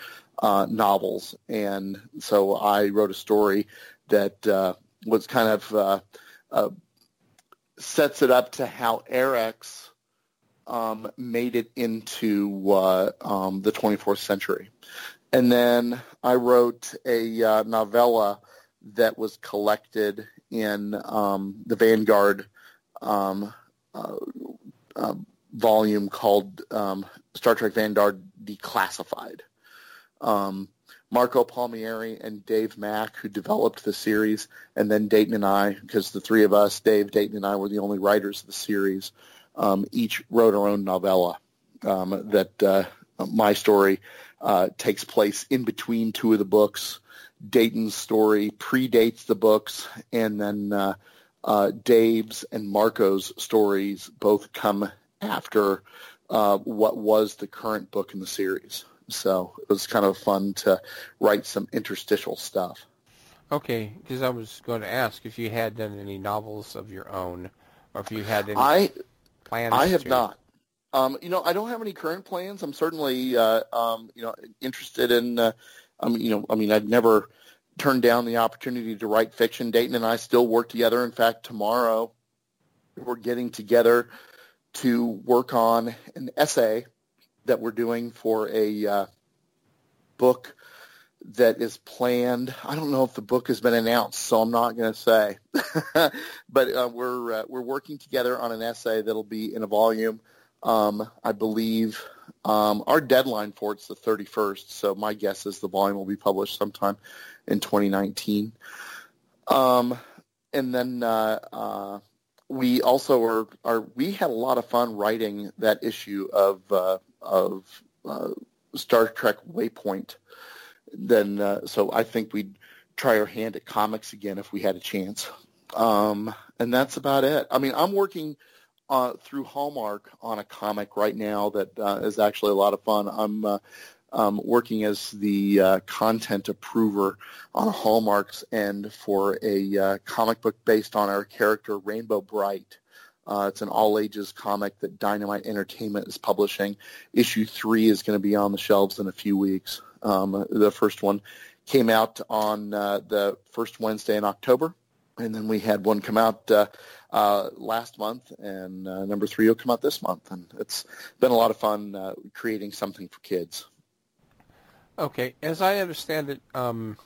uh, novels, and so I wrote a story that uh, was kind of uh, uh, sets it up to how Arex um, made it into uh, um, the 24th century. And then I wrote a uh, novella that was collected in um, the Vanguard um, uh, volume called um, Star Trek Vanguard Declassified. Um, Marco Palmieri and Dave Mack, who developed the series, and then Dayton and I, because the three of us, Dave, Dayton, and I, were the only writers of the series, um, each wrote our own novella um, that uh, my story uh, takes place in between two of the books. Dayton's story predates the books, and then uh, uh, Dave's and Marco's stories both come after uh, what was the current book in the series. So it was kind of fun to write some interstitial stuff. Okay, because I was going to ask if you had done any novels of your own, or if you had any I, plans. I have to. not. Um, you know, I don't have any current plans. I'm certainly, uh, um, you know, interested in. Uh, I mean, you know, I mean, I'd never turned down the opportunity to write fiction. Dayton and I still work together. In fact, tomorrow we're getting together to work on an essay that we're doing for a uh, book that is planned. I don't know if the book has been announced, so I'm not going to say. but uh, we're uh, we're working together on an essay that'll be in a volume. Um, I believe um, our deadline for it's the 31st, so my guess is the volume will be published sometime in 2019. Um, and then uh, uh, we also are, are we had a lot of fun writing that issue of uh, of uh, Star Trek Waypoint. Then uh, so I think we'd try our hand at comics again if we had a chance. Um, and that's about it. I mean, I'm working uh, through Hallmark on a comic right now that uh, is actually a lot of fun. I'm uh, um, working as the uh, content approver on Hallmark's end for a uh, comic book based on our character Rainbow Brite. Uh, it's an all ages comic that Dynamite Entertainment is publishing. Issue three is going to be on the shelves in a few weeks. Um, the first one came out on uh, the first Wednesday in October, and then we had one come out uh, uh, last month, and uh, number three will come out this month. And it's been a lot of fun uh, creating something for kids. Okay, as I understand it, um,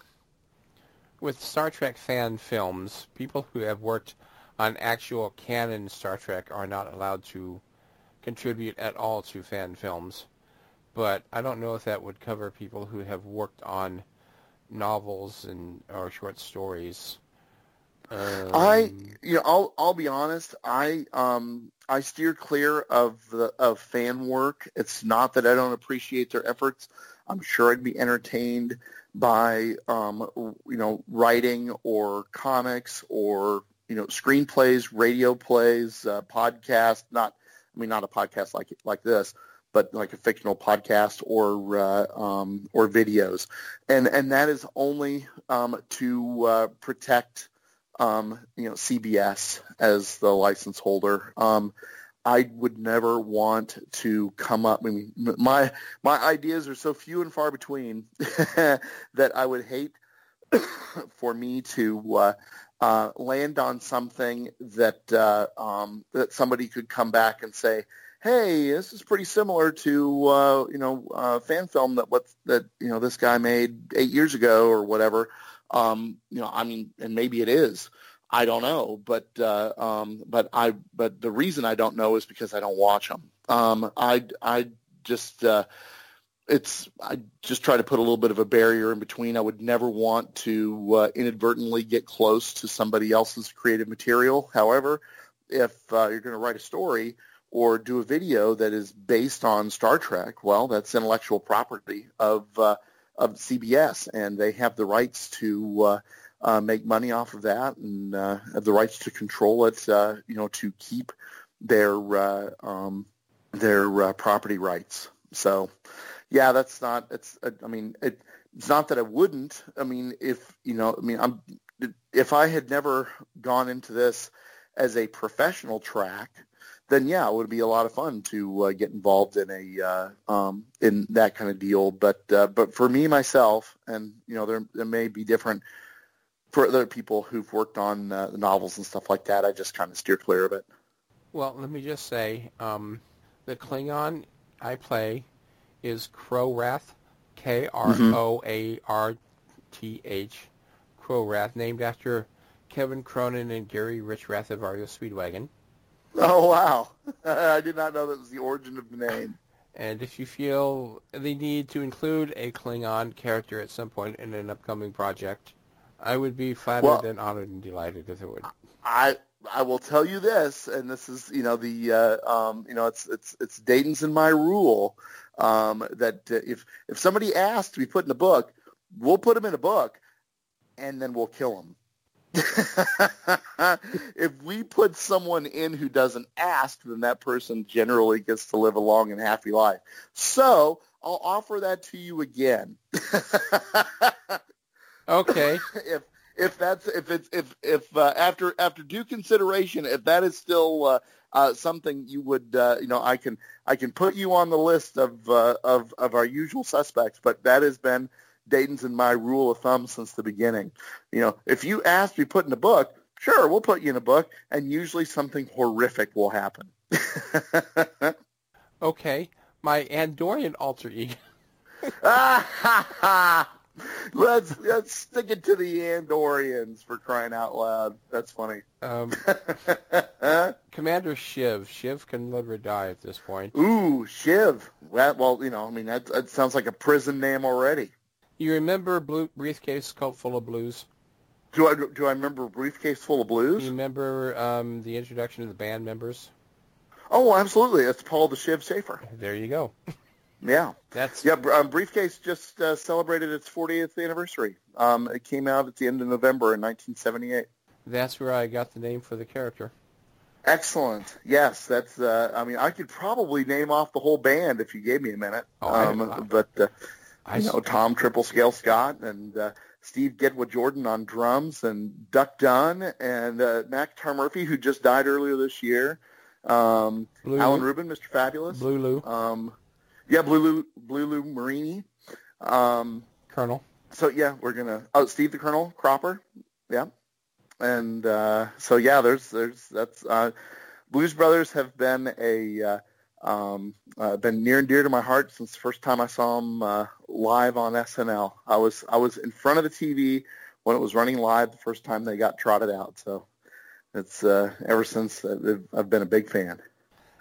with Star Trek fan films, people who have worked on actual canon Star Trek are not allowed to contribute at all to fan films. But I don't know if that would cover people who have worked on novels and or short stories. Um, I, you know, I'll I'll be honest. I um I steer clear of the of fan work. It's not that I don't appreciate their efforts. I'm sure I'd be entertained by um you know writing or comics or you know screenplays, radio plays, uh, podcast. Not I mean not a podcast like like this, but like a fictional podcast or uh, um, or videos, and and that is only um, to uh, protect um, you know CBS as the license holder. I would never want to come up. I mean, my my ideas are so few and far between that I would hate for me to uh, uh, land on something that uh, um, that somebody could come back and say, "Hey, this is pretty similar to uh, you know uh, fan film that what that you know this guy made eight years ago or whatever." Um, you know, I mean, and maybe it is. I don't know, but uh, um, but I but the reason I don't know is because I don't watch them. Um, I I just uh, it's I just try to put a little bit of a barrier in between. I would never want to uh, inadvertently get close to somebody else's creative material. However, if uh, you're going to write a story or do a video that is based on Star Trek, well, that's intellectual property of uh, of CBS, and they have the rights to uh, uh, make money off of that and uh, have the rights to control it, uh, you know, to keep their uh, um, their uh, property rights. So, yeah, that's not. It's. I mean, it, it's not that I wouldn't. I mean, if you know, I mean, I'm. If I had never gone into this as a professional track, then yeah, it would be a lot of fun to uh, get involved in a uh, um, in that kind of deal. But uh, but for me myself, and you know, there there may be different for other people who've worked on uh, novels and stuff like that, I just kind of steer clear of it. Well, let me just say, um, the Klingon I play is Krorath, K-R-O-A-R-T-H, Krorath, named after Kevin Cronin and Gary Richrath of REO Speedwagon. Oh wow! I did not know that was the origin of the name. And if you feel the need to include a Klingon character at some point in an upcoming project, I would be flattered Well- and honored and delighted if it would. I I will tell you this, and this is you know the uh, um, you know it's it's it's Dayton's and my rule um, that uh, if if somebody asks to be put in a book, we'll put them in a book, and then we'll kill them. if we put someone in who doesn't ask, then that person generally gets to live a long and happy life. So I'll offer that to you again. Okay. if if that's if it's if if uh, after after due consideration, if that is still uh, uh, something you would uh, you know I can I can put you on the list of uh, of of our usual suspects, but that has been Dayton's and my rule of thumb since the beginning. You know, if you ask to be put in a book, sure, we'll put you in a book, and usually something horrific will happen. Okay. My Andorian alter ego. let's let's stick it to the Andorians for crying out loud. That's funny. Um, Commander Shiv. Shiv can live or die at this point. Ooh, Shiv. Well, well, you know, I mean, that, that sounds like a prison name already. You remember Blue Briefcase Cult Full of Blues? Do I do I remember briefcase full of blues? You remember um, the introduction of the band members? Oh, absolutely. That's Paul the Shiv Shaffer. There you go. Yeah. That's Yeah, um, Briefcase just uh, celebrated its 40th anniversary. Um, it came out at the end of November in 1978. that's where I got the name for the character. Excellent. Yes, that's. Uh, I mean, I could probably name off the whole band if you gave me a minute. Oh, I- um, but uh, I you know, Tom Triple Scale Scott and uh, Steve Gedwa Jordan on drums and Duck Dunn and uh, Mac Tar Murphy, who just died earlier this year. Um, Blue Alan Lou. Rubin, Mr. Fabulous. Blue Lou, Um, yeah, Blue Lou, Blue Lou Marini. Um, Colonel. so yeah, we're gonna. Oh, Steve the Colonel Cropper. Yeah, and uh, so yeah, there's there's that's uh, Blues Brothers have been a uh, um, uh, been near and dear to my heart since the first time I saw them uh, live on SNL. I was I was in front of the TV when it was running live the first time they got trotted out. So it's uh, ever since uh, they've- I've been a big fan.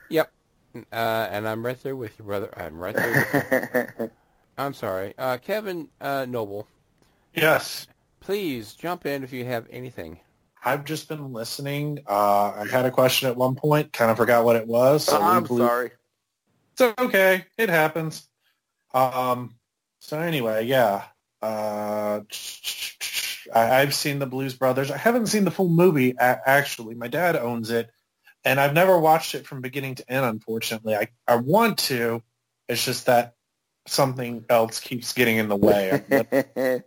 Yep. Uh, and I'm right there with you, brother. I'm right there. With. I'm sorry, uh, Kevin uh, Noble. Yes. Please jump in if you have anything. I've just been listening. Uh, I had a question at one point, kind of forgot what it was. So I'm blew- sorry. It's okay. It happens. Um, so anyway, yeah. Uh, I, I've seen the Blues Brothers. I haven't seen the full movie, actually. My dad owns it, and I've never watched it from beginning to end, unfortunately. I, I want to. It's just that something else keeps getting in the way.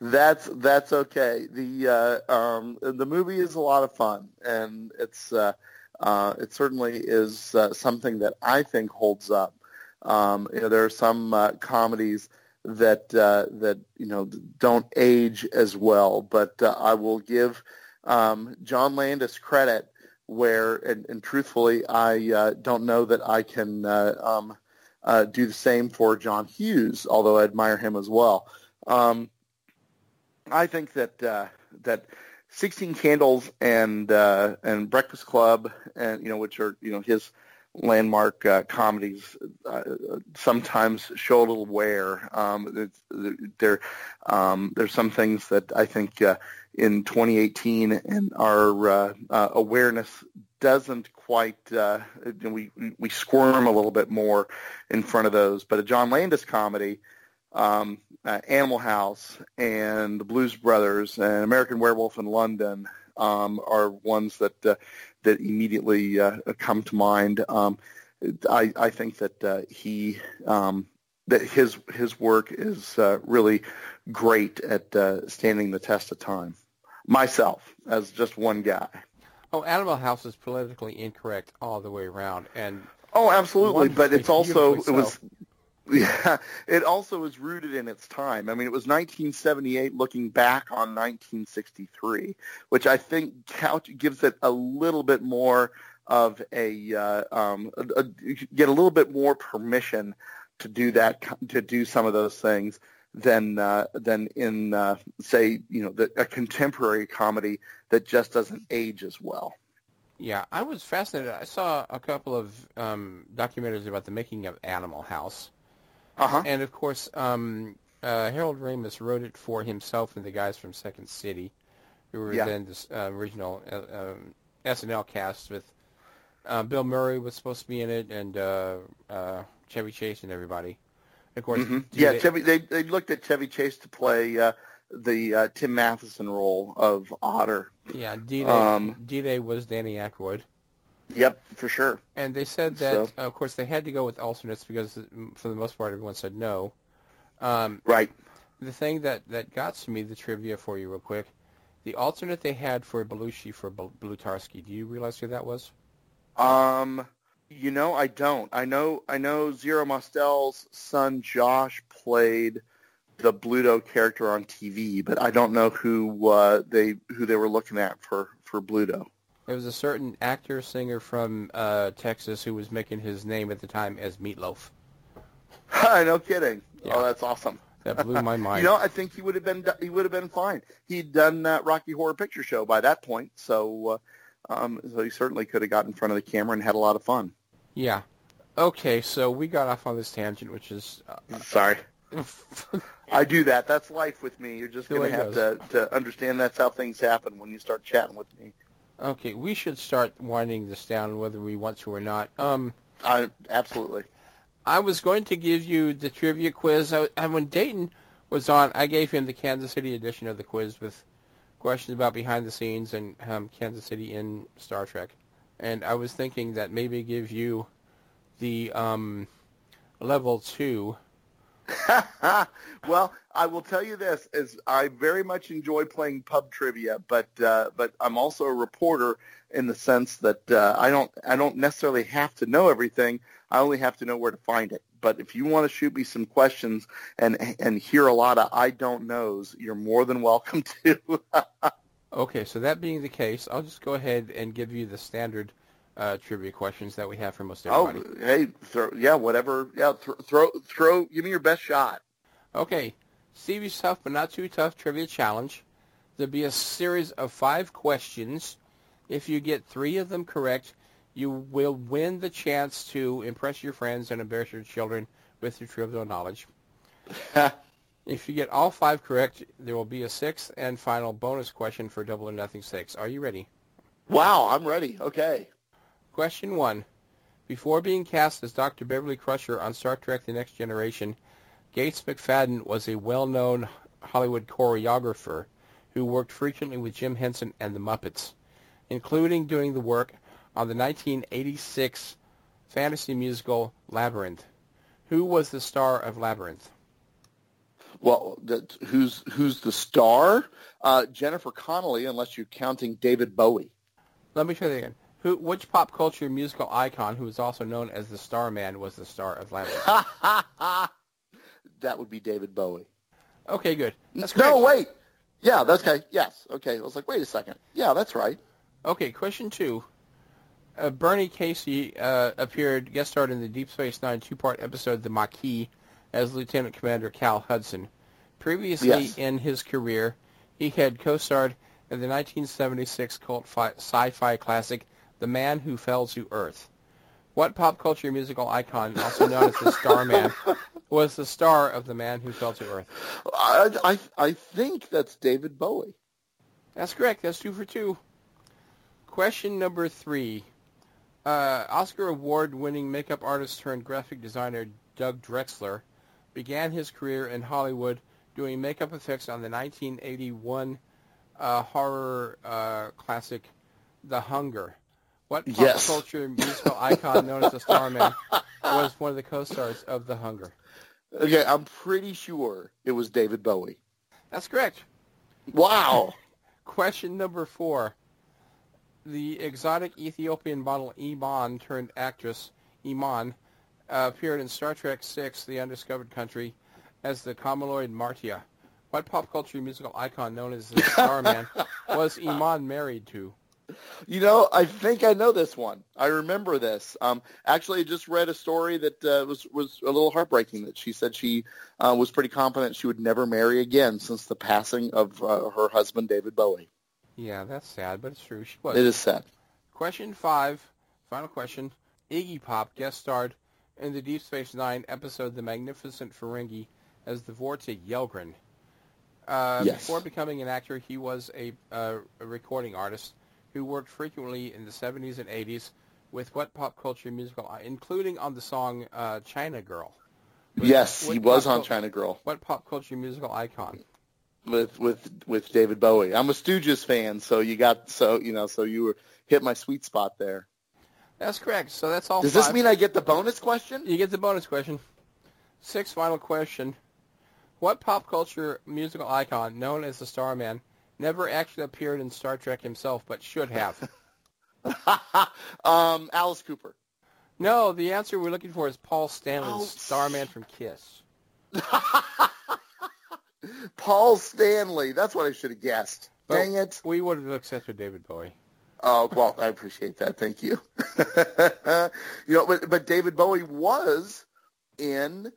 that's that's okay. The uh, um, the movie is a lot of fun, and it's uh, uh, it certainly is uh, something that I think holds up. Um, you know, there are some uh, comedies that uh, that you know don't age as well, but uh, I will give um, John Landis credit where, and, and truthfully, I uh, don't know that I can uh, um, uh, do the same for John Hughes, although I admire him as well. Um, I think that uh, that Sixteen Candles and uh, and Breakfast Club, and you know, which are you know his landmark uh, comedies, sometimes show a little wear. Um, there, um, there's some things that I think uh, in 2018 and our uh, uh, awareness doesn't quite. Uh, we we squirm a little bit more in front of those. But a John Landis comedy um, uh, Animal House and the Blues Brothers and American Werewolf in London um, are ones that uh, that immediately uh, come to mind. Um, I, I think that he um, that his his work is really great at standing the test of time. Myself, as just one guy. Oh, Animal House is politically incorrect all the way around, and Oh, absolutely. But it's also it was. Yeah, it also is rooted in its time. I mean, it was 1978 looking back on 1963, which I think couch gives it a little bit more of a, uh, um, a, a, get a little bit more permission to do that, to do some of those things than uh, than in uh, say you know the, a contemporary comedy that just doesn't age as well. Yeah, I was fascinated. I saw a couple of um, documentaries about the making of Animal House, uh-huh. and of course, um, uh, Harold Ramis wrote it for himself and the guys from Second City, who were Yeah. then the uh, original uh, um, SNL cast with uh, Bill Murray was supposed to be in it, and uh, uh, Chevy Chase and everybody. Of course, Mhm. Yeah, they- Chevy. They they looked at Chevy Chase to play uh, the uh, Tim Matheson role of Otter. Yeah, D-Day, Um, D-Day was Danny Aykroyd. Yep, for sure. And they said that, So- of course, they had to go with alternates because, mm, for the most part, everyone said no. Um, right. The thing that, that got to me, the trivia for you real quick, the alternate they had for Belushi for Bel- Blutarsky, do you realize who that was? Um, you know, I don't. I know. I know. Zero Mostel's son Josh played the Bluto character on TV, but I don't know who uh, they who they were looking at for for Bluto. There was a certain actor, singer from uh, Texas who was making his name at the time as Meatloaf. no kidding. Oh, that's awesome. That blew my mind. you know, I think he would have been he would have been fine. He'd done that Rocky Horror Picture Show by that point, so uh, um, so he certainly could have got in front of the camera and had a lot of fun. Yeah. Okay, so we got off on this tangent, which is... Uh, Sorry. I do that. That's life with me. You're just going to have to, to understand that's how things happen when you start chatting with me. okay, we should start winding this down whether we want to or not. Um, I, absolutely. I was going to give you the trivia quiz. I, and when Dayton was on, I gave him the Kansas City edition of the quiz with questions about behind the scenes and um, Kansas City in Star Trek. And I was thinking that maybe give you the um, level two. well, I will tell you this: is I very much enjoy playing pub trivia, but uh, but I'm also a reporter in the sense that uh, I don't I don't necessarily have to know everything. I only have to know where to find it. But if you want to shoot me some questions and and hear a lot of I don't knows, you're more than welcome to. Okay, so that being the case, I'll just go ahead and give you the standard uh, trivia questions that we have for most everybody. oh, hey, throw, yeah, whatever. Yeah, th- throw throw. Give me your best shot. Okay, Stevie's Tough But Not Too Tough Trivia Challenge. There'll be a series of five questions. If you get three of them correct, you will win the chance to impress your friends and embarrass your children with your trivial knowledge. if you get all five correct, there will be a sixth and final bonus question for double or nothing stakes. Are you ready? Wow, I'm ready. Okay. Question one. Before being cast as Dr. Beverly Crusher on Star Trek The Next Generation, Gates McFadden was a well-known Hollywood choreographer who worked frequently with Jim Henson and the Muppets, including doing the work on the 1986 fantasy musical Labyrinth. Who was the star of Labyrinth? Well, who's who's the star? Uh, Jennifer Connelly, unless you're counting David Bowie. Let me try that again. Who, which pop culture musical icon, who is also known as the Starman, was the star of Labyrinth? that would be David Bowie. Okay, good. That's no, wait. Yeah, that's okay. Yes. Okay. I was like, wait a second. Yeah, that's right. Okay, question two. Uh, Bernie Casey uh, appeared, guest starred in the Deep Space Nine two-part episode The Maquis as Lieutenant Commander Cal Hudson. Previously Yes. in his career, he had co-starred in the 1976 cult fi- sci-fi classic The Man Who Fell to Earth. What pop culture musical icon, also known as the Starman, was the star of The Man Who Fell to Earth? I, I I think that's David Bowie. That's correct. That's two for two. Question number three. Uh, Oscar award-winning makeup artist turned graphic designer Doug Drexler began his career in Hollywood doing makeup effects on the 1981 uh, horror uh, classic The Hunger. What pop Yes. culture musical icon known as the Starman was one of the co-stars of The Hunger? Okay, I'm pretty sure it was David Bowie. That's correct. Wow. Question number four. The exotic Ethiopian model Iman turned actress Iman uh, appeared in Star Trek VI, The Undiscovered Country, as the Chameloid Martia. What pop culture musical icon known as the Starman was Iman married to? You know, I think I know this one. I remember this. Um, actually, I just read a story that uh, was was a little heartbreaking. That she said she uh, was pretty confident she would never marry again since the passing of uh, her husband, David Bowie. Yeah, that's sad, but it's true. She was. It is sad. Question five, final question. Iggy Pop guest starred in the Deep Space Nine episode The Magnificent Ferengi as the Vorta Yelgrun. Uh, Yes. Before becoming an actor, he was a, uh, a recording artist who worked frequently in the 70s and 80s with what pop culture musical, including on the song uh, China Girl. With- yes, he was on China Girl What pop culture musical icon? With with with David Bowie. I'm a Stooges fan, so you got so you know so you were hit my sweet spot there. That's correct. So that's all Does five. this mean I get the bonus question? You get the bonus question. Sixth final question. What pop culture musical icon known as the Starman never actually appeared in Star Trek himself but should have? um, Alice Cooper. no, the answer we're looking for is Paul Stanley, Oh, Starman from Kiss. Paul Stanley. That's what I should have guessed. But Dang it. We would have accepted David Bowie. Oh well, I appreciate that. Thank you. you know, but but David Bowie was in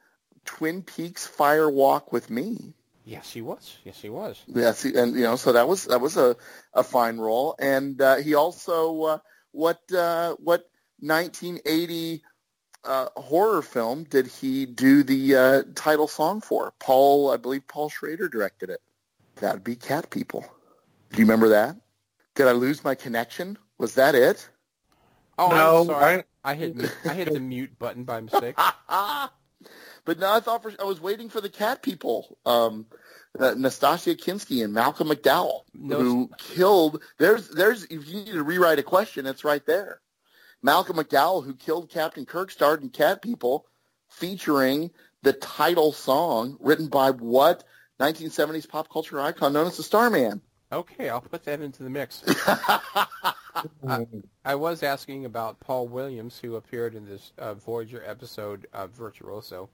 Twin Peaks Fire Walk with Me. Yes, he was. Yes, he was. Yes, he- and you know, so that was that was a a fine role, and uh, he also uh, what uh, what 1980 uh, horror film did he do the uh, title song for? Paul, I believe Paul Schrader directed it. That'd be Cat People. Do you remember that? Did I lose my connection? Was that it? Oh, No, I'm sorry. I- I hit I hit the mute button by mistake. but no, I thought for, I was waiting for the cat people. Um, uh, Nastassja Kinski and Malcolm McDowell, No- who killed. There's, there's. If you need to rewrite a question, it's right there. Malcolm McDowell, who killed Captain Kirk, starred in Cat People, featuring the title song written by what 1970s pop culture icon known as the Starman. Okay, I'll put that into the mix. I, I was asking about Paul Williams, who appeared in this uh, Voyager episode of Virtuoso,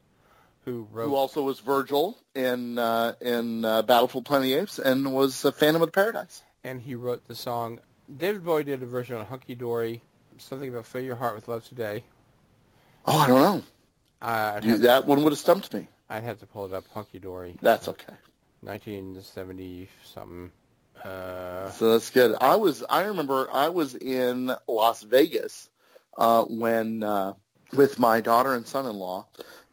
who wrote. Who also was Virgil in uh, in uh, Battle for Planet of the Apes and was uh, Phantom of the Paradise. and he wrote the song. David Bowie did a version of Hunky Dory, something about Fill Your Heart with Love Today. Oh, I don't know. Uh, You, that one would have stumped me. I'd have to pull it up. Hunky Dory, That's okay. 1970 something. Uh, So that's good. I was. I remember. I was in Las Vegas uh, when uh, with my daughter and son-in-law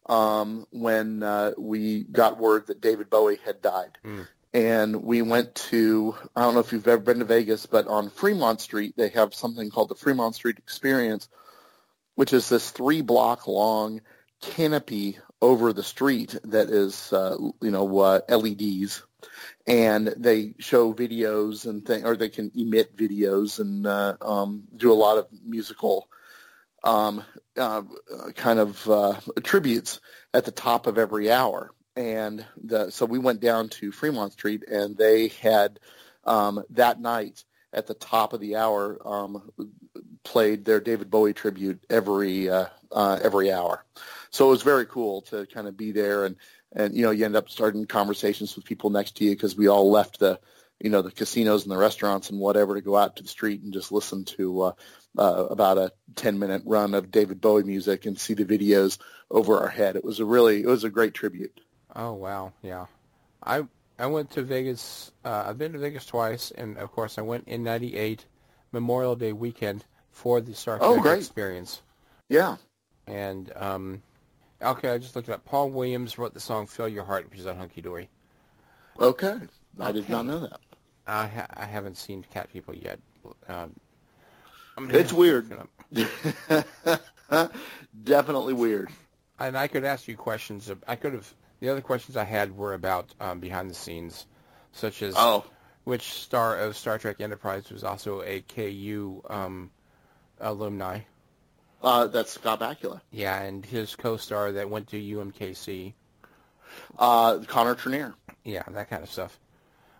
um, when uh, we got word that David Bowie had died, Mm. And we went to. I don't know if you've ever been to Vegas, but on Fremont Street they have something called the Fremont Street Experience, which is this three-block long canopy over the street that is, uh, you know, uh, LEDs and they show videos and thing, or they can emit videos and uh, um, do a lot of musical um, uh, kind of uh, tributes at the top of every hour. And the, so we went down to Fremont Street, and they had um, that night at the top of the hour um, played their David Bowie tribute every uh, uh, every hour. So it was very cool to kind of be there and and you know you end up starting conversations with people next to you because we all left the you know the casinos and the restaurants and whatever to go out to the street and just listen to uh, uh, about a 10 minute run of David Bowie music and see the videos over our head. It was a really it was a great tribute. Oh wow, yeah. I I went to Vegas. Uh, I've been to Vegas twice, and of course I went in '98 Memorial Day weekend for the Star Trek Oh, great. experience. Yeah. And um, okay, I just looked it up. Paul Williams wrote the song "Fill Your Heart," which is on Hunky Dory. Okay. I did not know that. I ha- I haven't seen Cat People yet. Um, It's weird. it. Definitely weird. And I could ask you questions. Of, I could have. The other questions I had were about um, behind the scenes, such as Oh. which star of Star Trek Enterprise was also a KU um, alumni. Uh, that's Scott Bakula. Yeah, and his co-star that went to UMKC. Uh, Connor Trinneer. Yeah, that kind of stuff.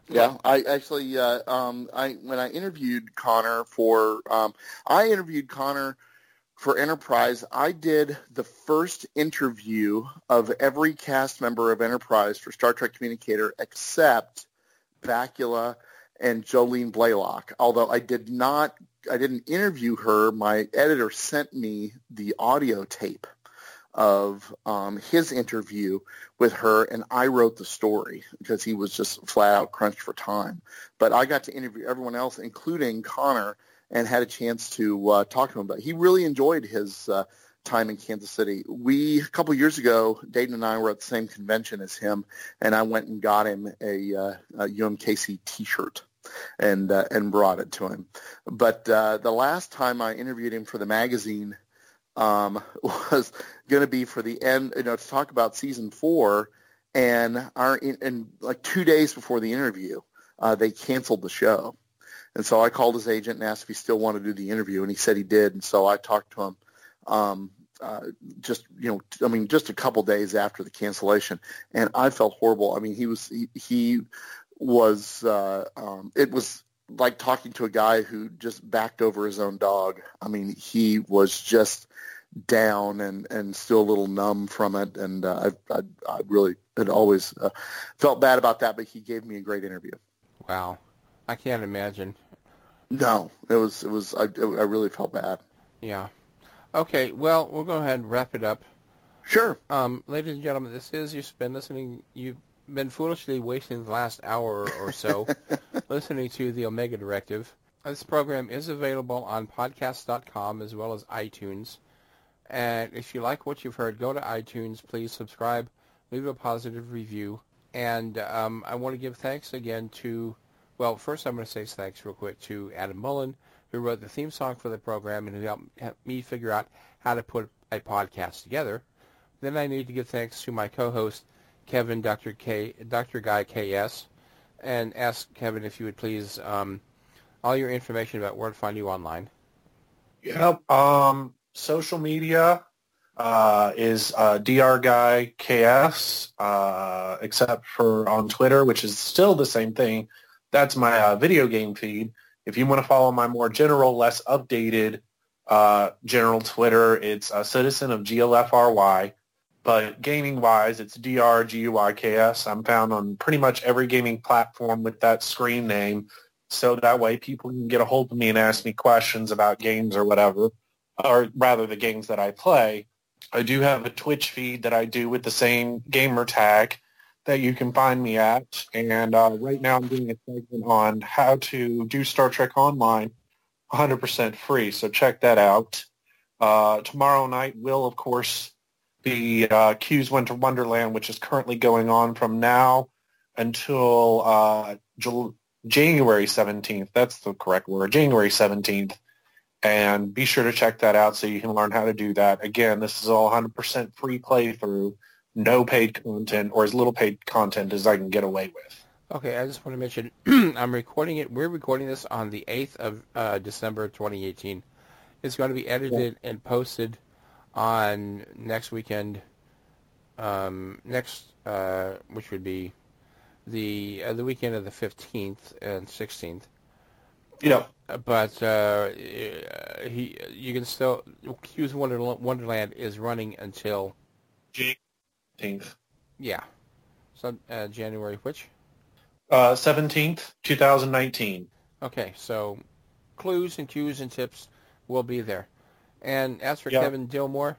Yeah, I actually, uh, um, I when I interviewed Connor for, um, I interviewed Connor for Enterprise, I did the first interview of every cast member of Enterprise for Star Trek Communicator except Bakula and Jolene Blalock. Although I did not, I didn't interview her. My editor sent me the audio tape of um, his interview with her, and I wrote the story because he was just flat out crunched for time. But I got to interview everyone else, including Connor, and had a chance to uh, talk to him about. It. He really enjoyed his uh, time in Kansas City. We a couple years ago, Dayton and I were at the same convention as him, and I went and got him a, uh, a UMKC T-shirt and uh, and brought it to him. But uh, the last time I interviewed him for the magazine um, was going to be for the end, you know, to talk about season four, and our and like two days before the interview, uh, they canceled the show. And so I called his agent and asked if he still wanted to do the interview, and he said he did. And so I talked to him um, uh, just, you know, I mean, just a couple days after the cancellation, and I felt horrible. I mean, he was he, he was uh, um, it was like talking to a guy who just backed over his own dog. I mean, he was just down and and still a little numb from it, and uh, I, I I really had always uh, felt bad about that. But he gave me a great interview. Wow, I can't imagine. No, it was it was I I really felt bad. Yeah. Okay, well, we'll go ahead and wrap it up. Sure. Um, ladies and gentlemen, this is you've been listening. You've been foolishly wasting the last hour or so listening to the Omega Directive. This program is available on podcast.com as well as iTunes. And if you like what you've heard, go to iTunes. Please subscribe, leave a positive review. And um, I want to give thanks again to, well, first I'm going to say thanks real quick to Adam Mullen, who wrote the theme song for the program and who helped, me figure out how to put a podcast together. Then I need to give thanks to my co-host, Kevin, Dr. K, Dr. Guy KS, and ask Kevin if you would please um, all your information about where to find you online. Yep. Um, social media uh, is uh, Dr. Guy KS, uh, except for on Twitter, which is still the same thing. That's my uh, video game feed. If you want to follow my more general, less updated uh, general Twitter, it's a citizen of GLFRY. But gaming-wise, it's DRGUYKS. I'm found on pretty much every gaming platform with that screen name. So that way people can get a hold of me and ask me questions about games or whatever, or rather the games that I play. I do have a Twitch feed that I do with the same gamer tag that you can find me at. And uh, right now I'm doing a segment on how to do Star Trek Online 100% free. So check that out. Uh, tomorrow night will, of course, be uh, Q's Winter Wonderland, which is currently going on from now until uh, January 17th. That's the correct word, January 17th. And be sure to check that out so you can learn how to do that. Again, this is all 100% free playthrough, no paid content, or as little paid content as I can get away with. Okay, I just want to mention I'm recording it. We're recording this on the 8th of uh, December 2018. It's going to be edited yeah. and posted on next weekend, um, next, uh, which would be the uh, the weekend of the 15th and 16th. Yeah. But uh, he, you can still Q's Wonderland, Wonderland is running until June Yeah. So uh, January which? Uh, 17th, 2019. Okay, so clues and cues and tips will be there. And as for Yeah. Kevin Dilmore,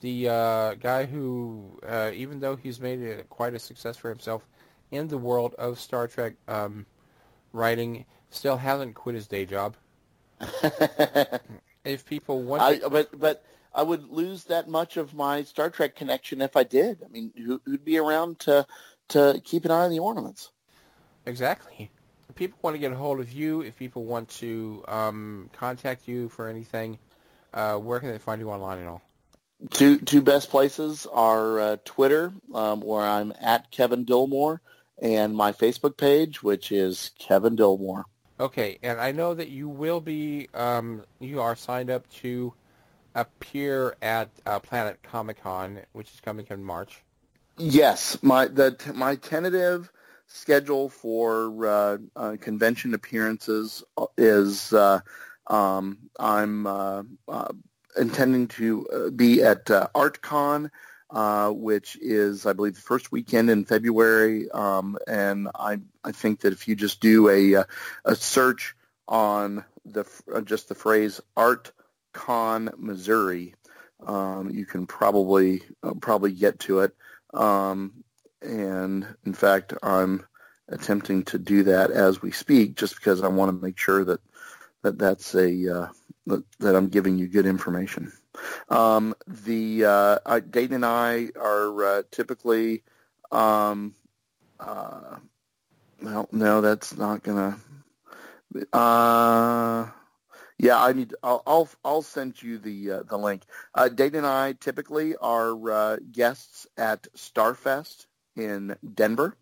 the uh, guy who, uh, even though he's made it quite a success for himself in the world of Star Trek um, writing, still hasn't quit his day job. if people want, I, but but I would lose that much of my Star Trek connection if I did. I mean, who, who'd be around to to keep an eye on the ornaments? Exactly. If people want to get a hold of you, if people want to um, contact you for anything, uh, where can they find you online and all? Two two best places are uh, Twitter, um, where I'm at Kevin Dilmore, and my Facebook page, which is Kevin Dilmore. Okay, and I know that you will be, um, you are signed up to appear at uh, Planet Comic Con, which is coming in March. Yes, my the my tentative schedule for uh, uh, convention appearances is uh, um, I'm uh, uh, intending to uh, be at uh, ArtCon, uh, which is, I believe, the first weekend in February. Um, and I, I think that if you just do a, uh, a search on the uh, just the phrase ArtCon Missouri, um, you can probably uh, probably get to it. Um, and in fact, I'm attempting to do that as we speak, just because I want to make sure that that that's a uh, that, that I'm giving you good information. Um, the uh, I, Dayton and I are uh, typically, um, uh, well, no, that's not gonna. Yeah, I need. I'll I'll, I'll send you the uh, the link. Uh, Dayton and I typically are uh, guests at Starfest in Denver,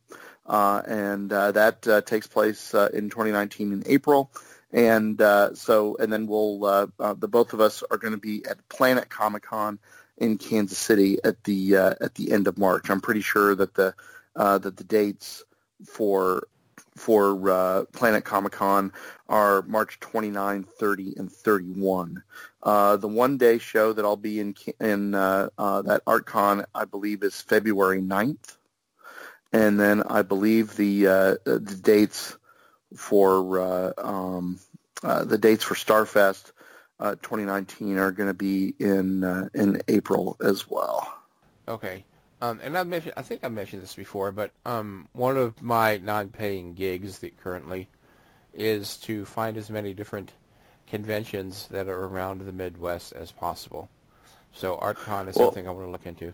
uh, and uh, that uh, takes place uh, in 2019 in April. And so, and then we'll the both of us are going to be at Planet Comic Con in Kansas City at the at the end of March. I'm pretty sure that the that the dates for for uh, Planet Comic Con are March 29, 30, and 31. Uh, the one day show that I'll be in in uh, uh, that ArtCon, I believe, is February 9th. And then I believe the uh, the dates for uh, um, the dates for Starfest uh, 2019 are going to be in in April as well. Okay. Um, and I've mentioned, I think I've mentioned this before, but um, one of my non-paying gigs that currently is to find as many different conventions that are around the Midwest as possible. So ArtCon is Well- something I want to look into.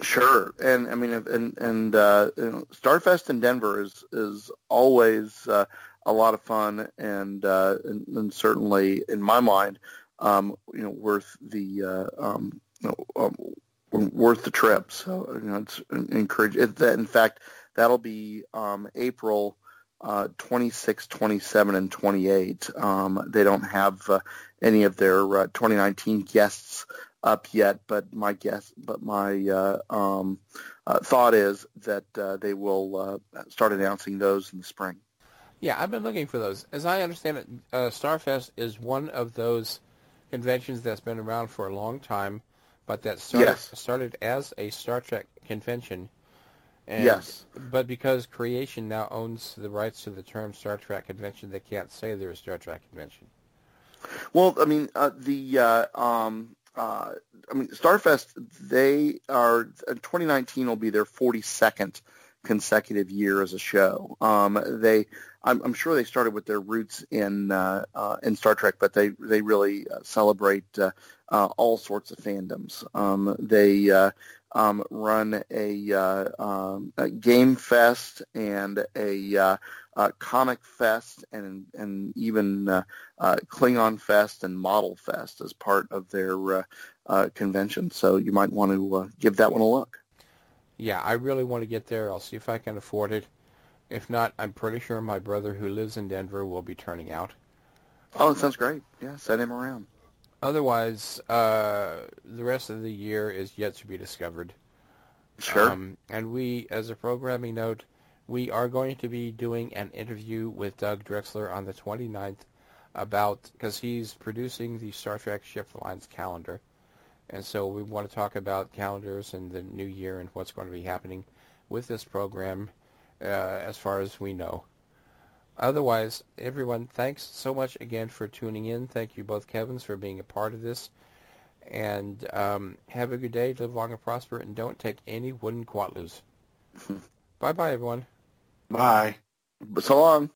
Sure, and I mean, and and uh, you know, Starfest in Denver is is always uh, a lot of fun, and, uh, and and certainly in my mind, um, you know, worth the uh, um, you know, um, worth the trip. So you know, it's encourage. That in fact, that'll be um, April. Uh, 26, 27, and 28. Um, they don't have uh, any of their uh, 2019 guests up yet, but my guess, but my uh, um, uh, thought is that uh, they will uh, start announcing those in the spring. Yeah, I've been looking for those. As I understand it, Starfest is one of those conventions that's been around for a long time, but that started, Yes. started as a Star Trek convention. And, Yes. But because Creation now owns the rights to the term Star Trek convention, they can't say they're a Star Trek convention. Well, I mean, uh, the uh, um, uh, I mean, Starfest. They are uh, 2019 will be their 42nd consecutive year as a show. Um, they, I'm, I'm sure they started with their roots in uh, uh, in Star Trek, but they they really uh, celebrate uh, uh, all sorts of fandoms. Um, they um, run a, um, a game fest and a comic fest and and even Klingon Fest and Model Fest as part of their convention. So you might want to give that one a look. Yeah, I really want to get there. I'll see if I can afford it. If not, I'm pretty sure my brother who lives in Denver will be turning out. Oh, that sounds great. Yeah, send him around. Otherwise, uh, the rest of the year is yet to be discovered. Sure. Um, and we, as a programming note, we are going to be doing an interview with Doug Drexler on the 29th about, because he's producing the Star Trek Shift Lines calendar. And so we want to talk about calendars and the new year and what's going to be happening with this program uh, as far as we know. Otherwise, everyone, thanks so much again for tuning in. Thank you both, Kevins, for being a part of this. And um, have a good day, live long and prosper, and don't take any wooden quatloos. Bye-bye, everyone. Bye. So long.